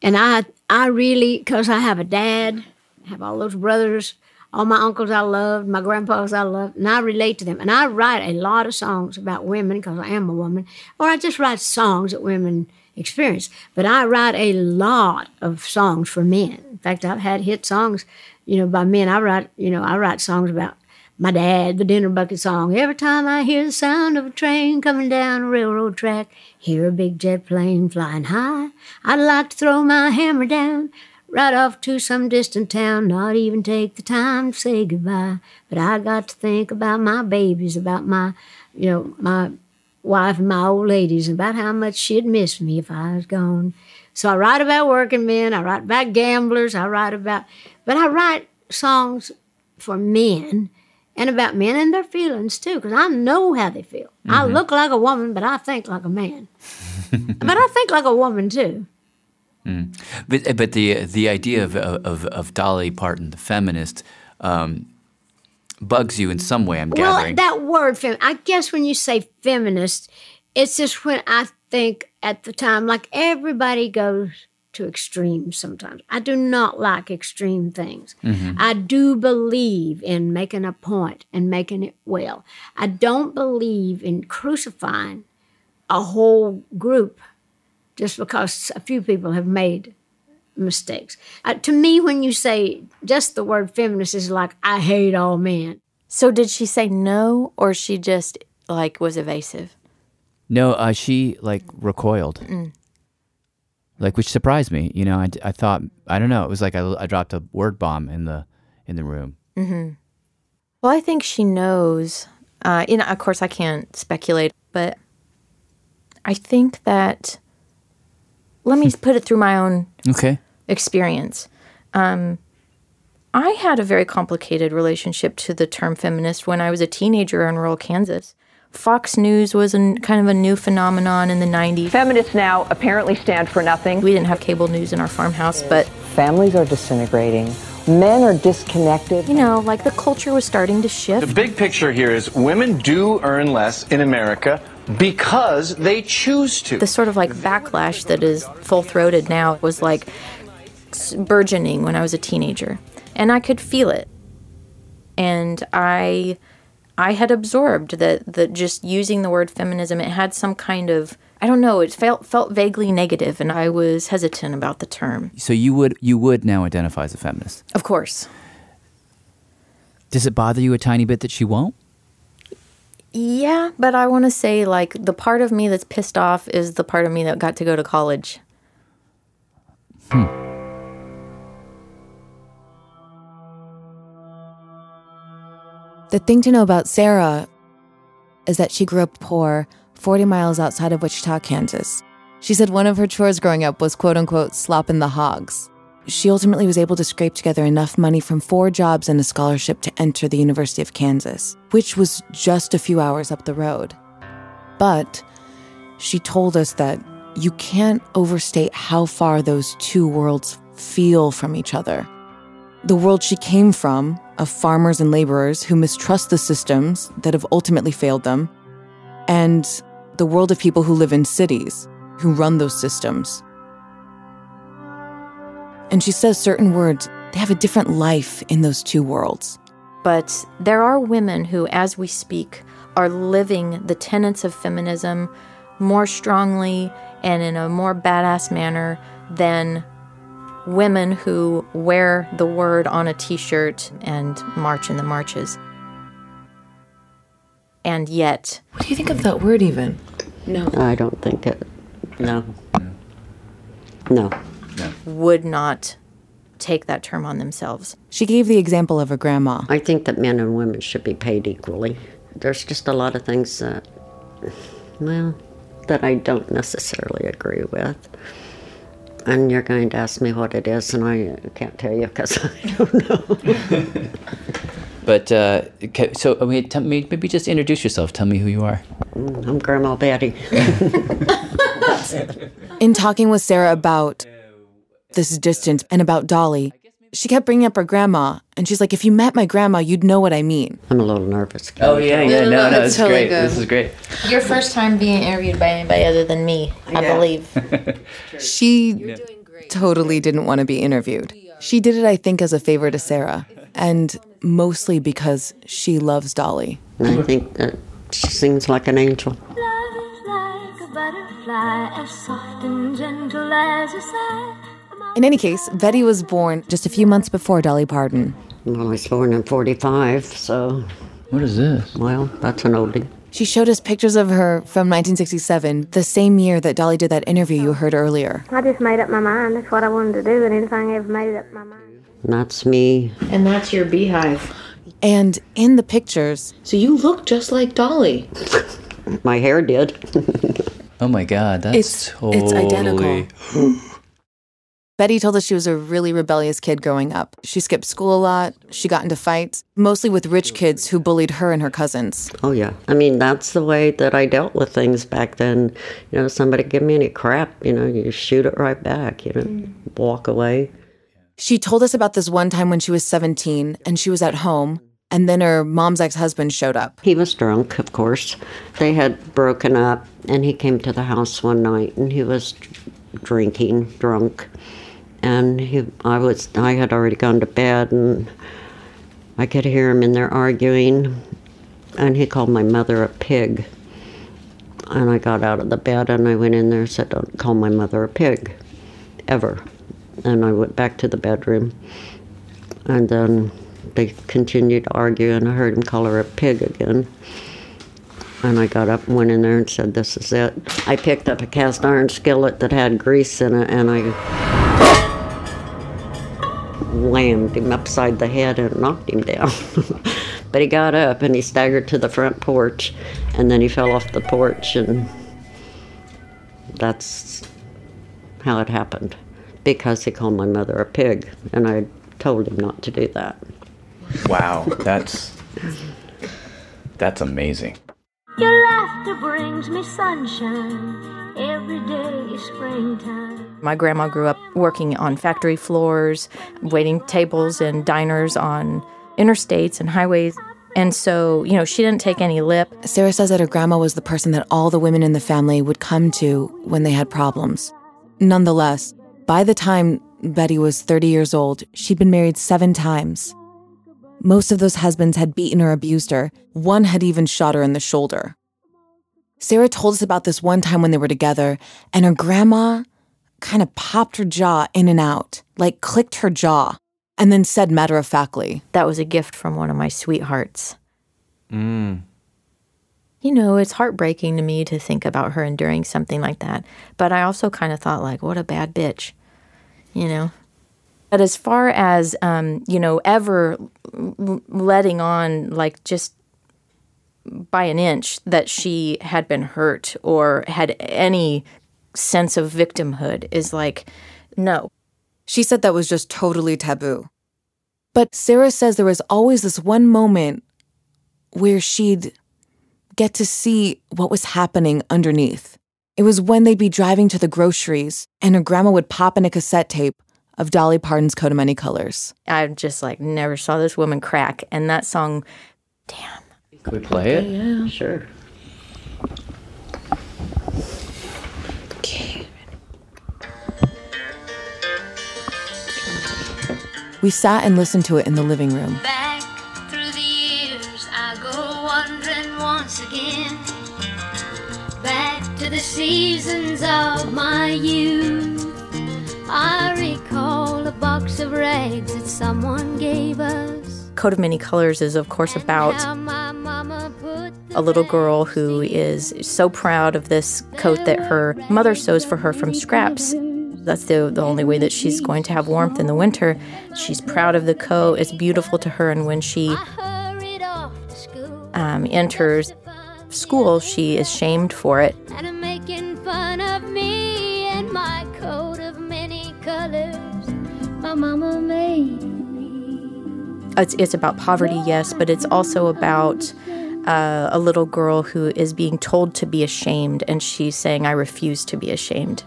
And I I really because I have a dad, have all those brothers, all my uncles I loved, my grandpas I loved, and I relate to them. And I write a lot of songs about women because I am a woman, or I just write songs that women experience. But I write a lot of songs for men. In fact, I've had hit songs, you know, by men. I write, you know, I write songs about my dad, the dinner bucket song. Every time I hear the sound of a train coming down a railroad track, hear a big jet plane flying high, I'd like to throw my hammer down, right off to some distant town, not even take the time to say goodbye. But I got to think about my babies, about my, you know, my wife and my old ladies, about how much she'd miss me if I was gone. So I write about working men, I write about gamblers, I write about, but I write songs for men and about men and their feelings too, because I know how they feel. I Mm-hmm. look like a woman, but I think like a man. <laughs> but I think like a woman too. Mm. But but the the idea of of, of Dolly Parton, the feminist, um, bugs you in some way. I'm Well, gathering. that word, fem- I guess when you say feminist, it's just when I think at the time, like everybody goes to extremes sometimes. I do not like extreme things. Mhm. I do believe in making a point and making it well. I don't believe in crucifying a whole group just because a few people have made mistakes. Uh, to me, when you say just the word feminist is like, I hate all men. So did she say no, or she just like was evasive? no, uh, she like recoiled, Mm. Like which surprised me. You know, I, I thought I don't know. It was like I, I dropped a word bomb in the in the room. hmm Well, I think she knows. Uh, you know, of course, I can't speculate, but I think that. Let me <laughs> put it through my own Okay. experience. Um, I had a very complicated relationship to the term feminist when I was a teenager in rural Kansas. Fox News was a, kind of a new phenomenon in the 90s. Feminists now apparently stand for nothing. We didn't have cable news in our farmhouse, but families are disintegrating. Men are disconnected. You know, like the culture was starting to shift. The big picture here is women do earn less in America because they choose to. The sort of like backlash that is full throated now was like burgeoning when I was a teenager. And I could feel it. And I I had absorbed that that just using the word feminism it had some kind of I don't know, it felt felt vaguely negative and I was hesitant about the term. So you would you would now identify as a feminist. Of course. Does it bother you a tiny bit that she won't? Yeah, but I want to say like the part of me that's pissed off is the part of me that got to go to college. Hmm. The thing to know about Sarah is that she grew up poor, 40 miles outside of Wichita, Kansas. She said one of her chores growing up was quote unquote slopping the hogs. She ultimately was able to scrape together enough money from four jobs and a scholarship to enter the University of Kansas, which was just a few hours up the road. But she told us that you can't overstate how far those two worlds feel from each other. The world she came from, of farmers and laborers who mistrust the systems that have ultimately failed them, and the world of people who live in cities, who run those systems. And she says certain words, they have a different life in those two worlds. But there are women who, as we speak, are living the tenets of feminism more strongly and in a more badass manner than women who wear the word on a t shirt and march in the marches. And yet. What do you think of that word, even? No. I don't think it. No. No. Would not take that term on themselves. She gave the example of her grandma. I think that men and women should be paid equally. There's just a lot of things that, well, that I don't necessarily agree with. And you're going to ask me what it is, and I can't tell you because <laughs> I don't know. <laughs> But uh, okay, so I mean, tell me, maybe just introduce yourself. Tell me who you are. Mm, I'm Grandma Betty. <laughs> In talking with Sarah about this distance and about Dolly, she kept bringing up her grandma, and she's like, "If you met my grandma, you'd know what I mean." I'm a little nervous. Oh yeah, yeah, no, no, that's it's totally great. good. This is great. Your first time being interviewed by anybody other than me, I believe. <laughs> She totally didn't want to be interviewed. She did it, I think, as a favor to Sarah, and mostly because she loves Dolly. I think that she sings like an angel. Like a butterfly, as soft and gentle as a sigh. In any case, Betty was born just a few months before Dolly Parton. Well, I was born in 45, so. What is this? Well, that's an oldie. She showed us pictures of her from 1967, the same year that Dolly did that interview you heard earlier. I just made up my mind. That's what I wanted to do, and anything I ever made up my mind. That's me. And that's your beehive. And in the pictures, So you look just like Dolly. <laughs> My hair did. <laughs> Oh my God, that's It's- it's identical. <gasps> <gasps> <gasps> Betty told us she was a really rebellious kid growing up. She skipped school a lot. She got into fights, mostly with rich kids who bullied her and her cousins. Oh, yeah. I mean, that's the way that I dealt with things back then. You know, somebody give me any crap, you know, you shoot it right back, you know, walk away. She told us about this one time when she was 17 and she was at home, and then her mom's ex husband showed up. He was drunk, of course. They had broken up, and he came to the house one night, and he was drinking, drunk. And he, I was, I had already gone to bed, and I could hear him in there arguing. And he called my mother a pig. And I got out of the bed, and I went in there and said, "Don't call my mother a pig, ever." And I went back to the bedroom, and then they continued to argue, and I heard him call her a pig again. And I got up and went in there and said, This is it. I picked up a cast iron skillet that had grease in it, and I whammed him upside the head and knocked him down. <laughs> but he got up and he staggered to the front porch, and then he fell off the porch, and that's how it happened because he called my mother a pig, and I told him not to do that. Wow, that's that's amazing. Your laughter brings me sunshine. Every day is springtime. My grandma grew up working on factory floors, waiting tables in diners on interstates and highways. And so, you know, she didn't take any lip. Sarah says that her grandma was the person that all the women in the family would come to when they had problems. Nonetheless, by the time Betty was 30 years old, she'd been married seven times. Most of those husbands had beaten or abused her. One had even shot her in the shoulder. Sarah told us about this one time when they were together, and her grandma kind of popped her jaw in and out, like clicked her jaw, and then said matter of factly, That was a gift from one of my sweethearts. Mm. You know, it's heartbreaking to me to think about her enduring something like that. But I also kind of thought, like, what a bad bitch, you know? But as far as, um, you know, ever letting on, like, just by an inch that she had been hurt or had any sense of victimhood is like, no. She said that was just totally taboo. But Sarah says there was always this one moment where she'd get to see what was happening underneath. It was when they'd be driving to the groceries and her grandma would pop in a cassette tape of Dolly Parton's Coat of Many Colors. I just like never saw this woman crack. And that song, damn. Can we play it? yeah, sure. We sat and listened to it in the living room. Back through the years, I go wandering once again. Back to the seasons of my youth. I recall a box of rags that someone gave us. Coat of Many Colors is, of course, about How my mama put a little girl who is so proud of this coat that her mother sews for her from scraps. That's the, the only way that she's going to have warmth in the winter. She's proud of the coat. It's beautiful to her. And when she hurried off to school um, enters school, she is shamed for it. and I'm making fun of me and my coat of many colors. My mama made It's, it's about poverty, yes, but it's also about uh, a little girl who is being told to be ashamed, and she's saying, I refuse to be ashamed.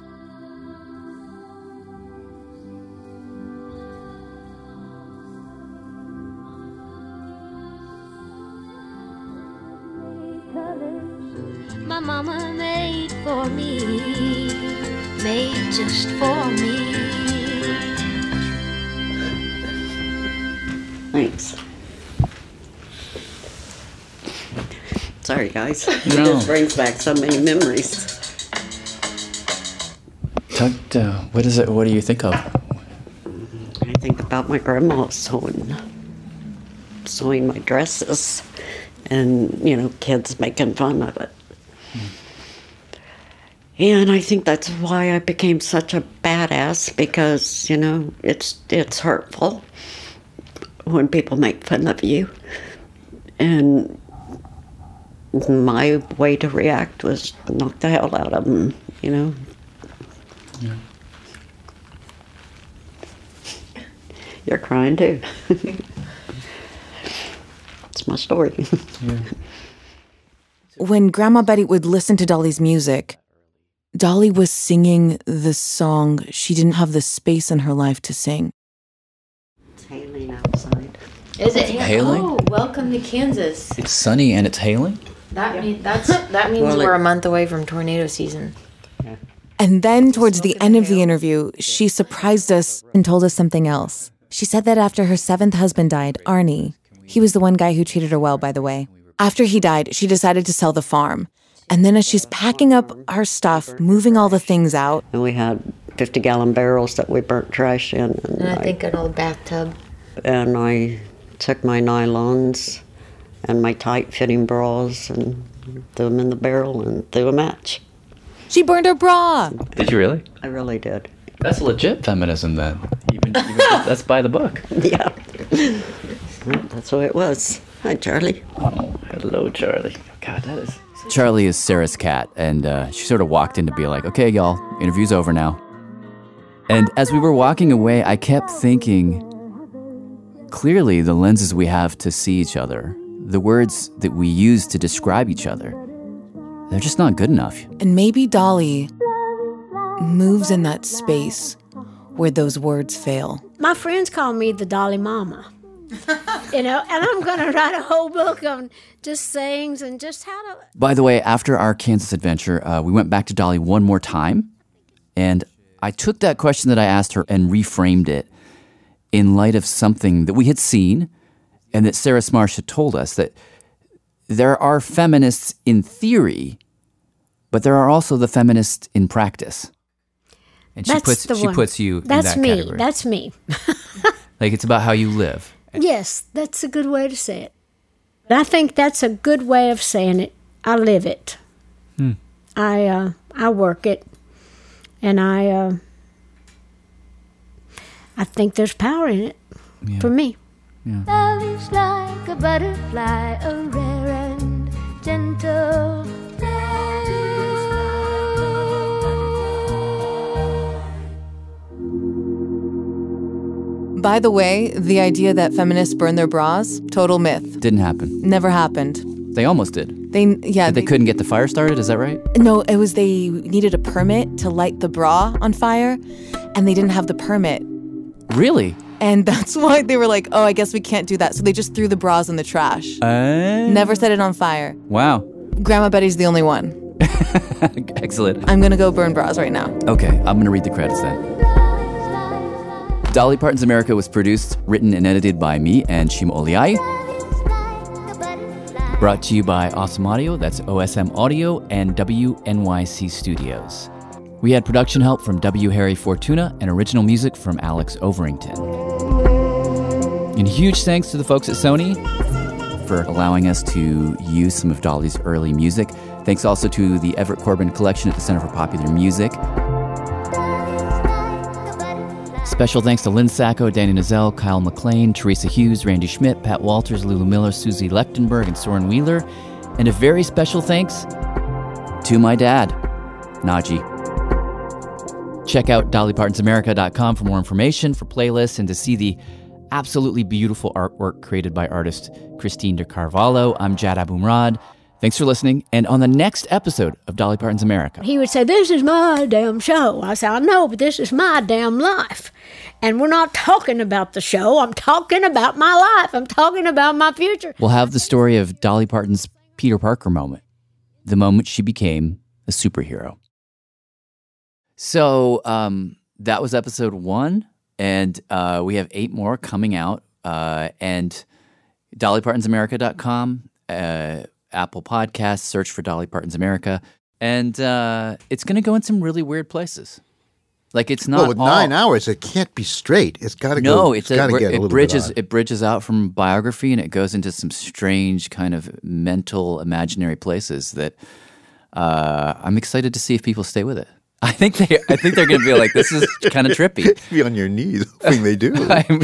Sorry, guys. <laughs> No. This brings back so many memories. Talk, uh, what is it? What do you think of? I think about my grandma sewing, sewing my dresses, and you know, kids making fun of it. And I think that's why I became such a badass because you know it's it's hurtful when people make fun of you, and my way to react was knock the hell out of them. You know. Yeah. You're crying too. <laughs> it's my story. <laughs> yeah. When Grandma Betty would listen to Dolly's music, Dolly was singing the song she didn't have the space in her life to sing. It's hailing outside. Is it hailing? Oh, welcome to Kansas. It's sunny and it's hailing. That mean, that's that <laughs> means Well, it- we're a month away from tornado season. And then, towards the end of the interview, she surprised us and told us something else. She said that after her seventh husband died, Arnie, he was the one guy who treated her well, by the way. After he died, she decided to sell the farm. And then, as she's packing up her stuff, moving all the things out, And we had 50 gallon barrels that we burnt trash in. And, And I think an old bathtub. and I took my nylons and my tight fitting bras and threw them in the barrel and threw a match. she burned her bra. Did you really? I really did. That's legit feminism then. Even, even <laughs> that's by the book. Yeah. That's what it was. Hi, Charlie. Oh, hello, Charlie. God, that is. Charlie is Sarah's cat, and uh, she sort of walked in to be like, okay, y'all, interview's over now. And as we were walking away, I kept thinking clearly the lenses we have to see each other, the words that we use to describe each other, they're just not good enough. And maybe Dolly moves in that space where those words fail. My friends call me the Dolly Mama. <laughs> you know, and I'm going to write a whole book on just sayings and just how to. By the way, after our Kansas adventure, uh, we went back to Dolly one more time, and I took that question that I asked her and reframed it in light of something that we had seen and that Sarah Smarsh had told us that there are feminists in theory, but there are also the feminists in practice. And she That's puts she one. puts you That's in that me. category. That's me. <laughs> like it's about how you live. Yes, that's a good way to say it. But I think that's a good way of saying it. I live it. Hmm. I uh, I work it, and I uh, I think there's power in it for me. Love is like a butterfly, a rare and gentle By the way, the idea that feminists burn their bras, total myth. Didn't happen. Never happened. They almost did. They yeah, they, couldn't get the fire started. Is that right? No, it was they needed a permit to light the bra on fire, and they didn't have the permit. Really? And <laughs> that's why they were like, oh, I guess we can't do that. So they just threw the bras in the trash. Uh, Never set it on fire. Wow. Grandma Betty's the only one. <laughs> Excellent. I'm gonna go burn bras right now. Okay, I'm going to read the credits then. Dolly Parton's America was produced, written, and edited by me and Shima Oliai. Brought to you by Awesome Audio, that's OSM Audio, and WNYC Studios. We had production help from W. Harry Fortuna and original music from Alex Overington. And huge thanks to the folks at Sony for allowing us to use some of Dolly's early music. Thanks also to the Everett Corbin Collection at the Center for Popular Music. Special thanks to Lynn Sacco, Danny Nazell, Kyle McLean, Teresa Hughes, Randy Schmidt, Pat Walters, Lulu Miller, Susie Lechtenberg, and Soren Wheeler. And a very special thanks to my dad, Naji. Check out DollyPartonsAmerica.com for more information, for playlists, and to see the absolutely beautiful artwork created by artist Christine de Carvalho. I'm Jad Abumrad. Thanks for listening. And on the next episode of Dolly Parton's America, He would say, This is my damn show. I said, I know, but this is my damn life. And we're not talking about the show. I'm talking about my life. I'm talking about my future. we'll have the story of Dolly Parton's Peter Parker moment, the moment she became a superhero. So um, that was episode one, and uh, we have eight more coming out. Uh, and DollyPartonsAmerica.com, uh, Apple Podcasts, search for Dolly Parton's America, and uh, it's going to go in some really weird places. Like it's not well, with all- nine hours, it can't be straight. It's got to no, go. it's got a, it little bridges bit it bridges out from biography and it goes into some strange kind of mental imaginary places that uh, I'm excited to see if people stay with it. I think they I think they're going to be like this is kind of trippy. <laughs> be on your knees, hoping they do. <laughs> I'm-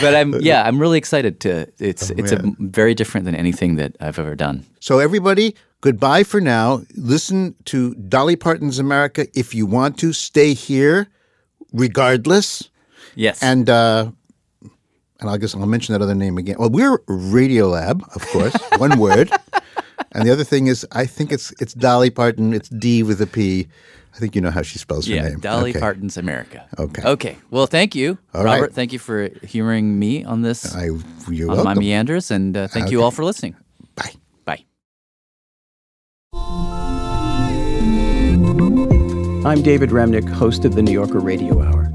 but I'm <laughs> yeah, I'm really excited to it's it's a, Oh, very different than anything that I've ever done. So everybody, goodbye for now. Listen to Dolly Parton's America if you want to. Stay here, regardless. Yes. And uh, and I guess I'll mention that other name again. Well, we're Radiolab, of course, one word. And the other thing is, I think it's it's Dolly Parton. It's D with a P. I think you know how she spells her Yeah, name. Dolly Okay. Parton's America. Okay. Okay. Well, thank you, All right. Robert. Thank you for humoring me on this I, you're on my meanders, and uh, thank you all for listening. Bye. Bye. I'm David Remnick, host of the New Yorker Radio Hour.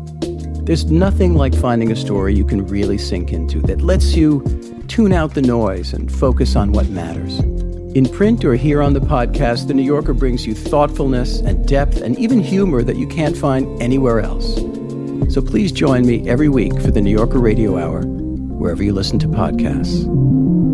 There's nothing like finding a story you can really sink into that lets you tune out the noise and focus on what matters. In print or here on the podcast, The New Yorker brings you thoughtfulness and depth and even humor that you can't find anywhere else. So please join me every week for the New Yorker Radio Hour, wherever you listen to podcasts.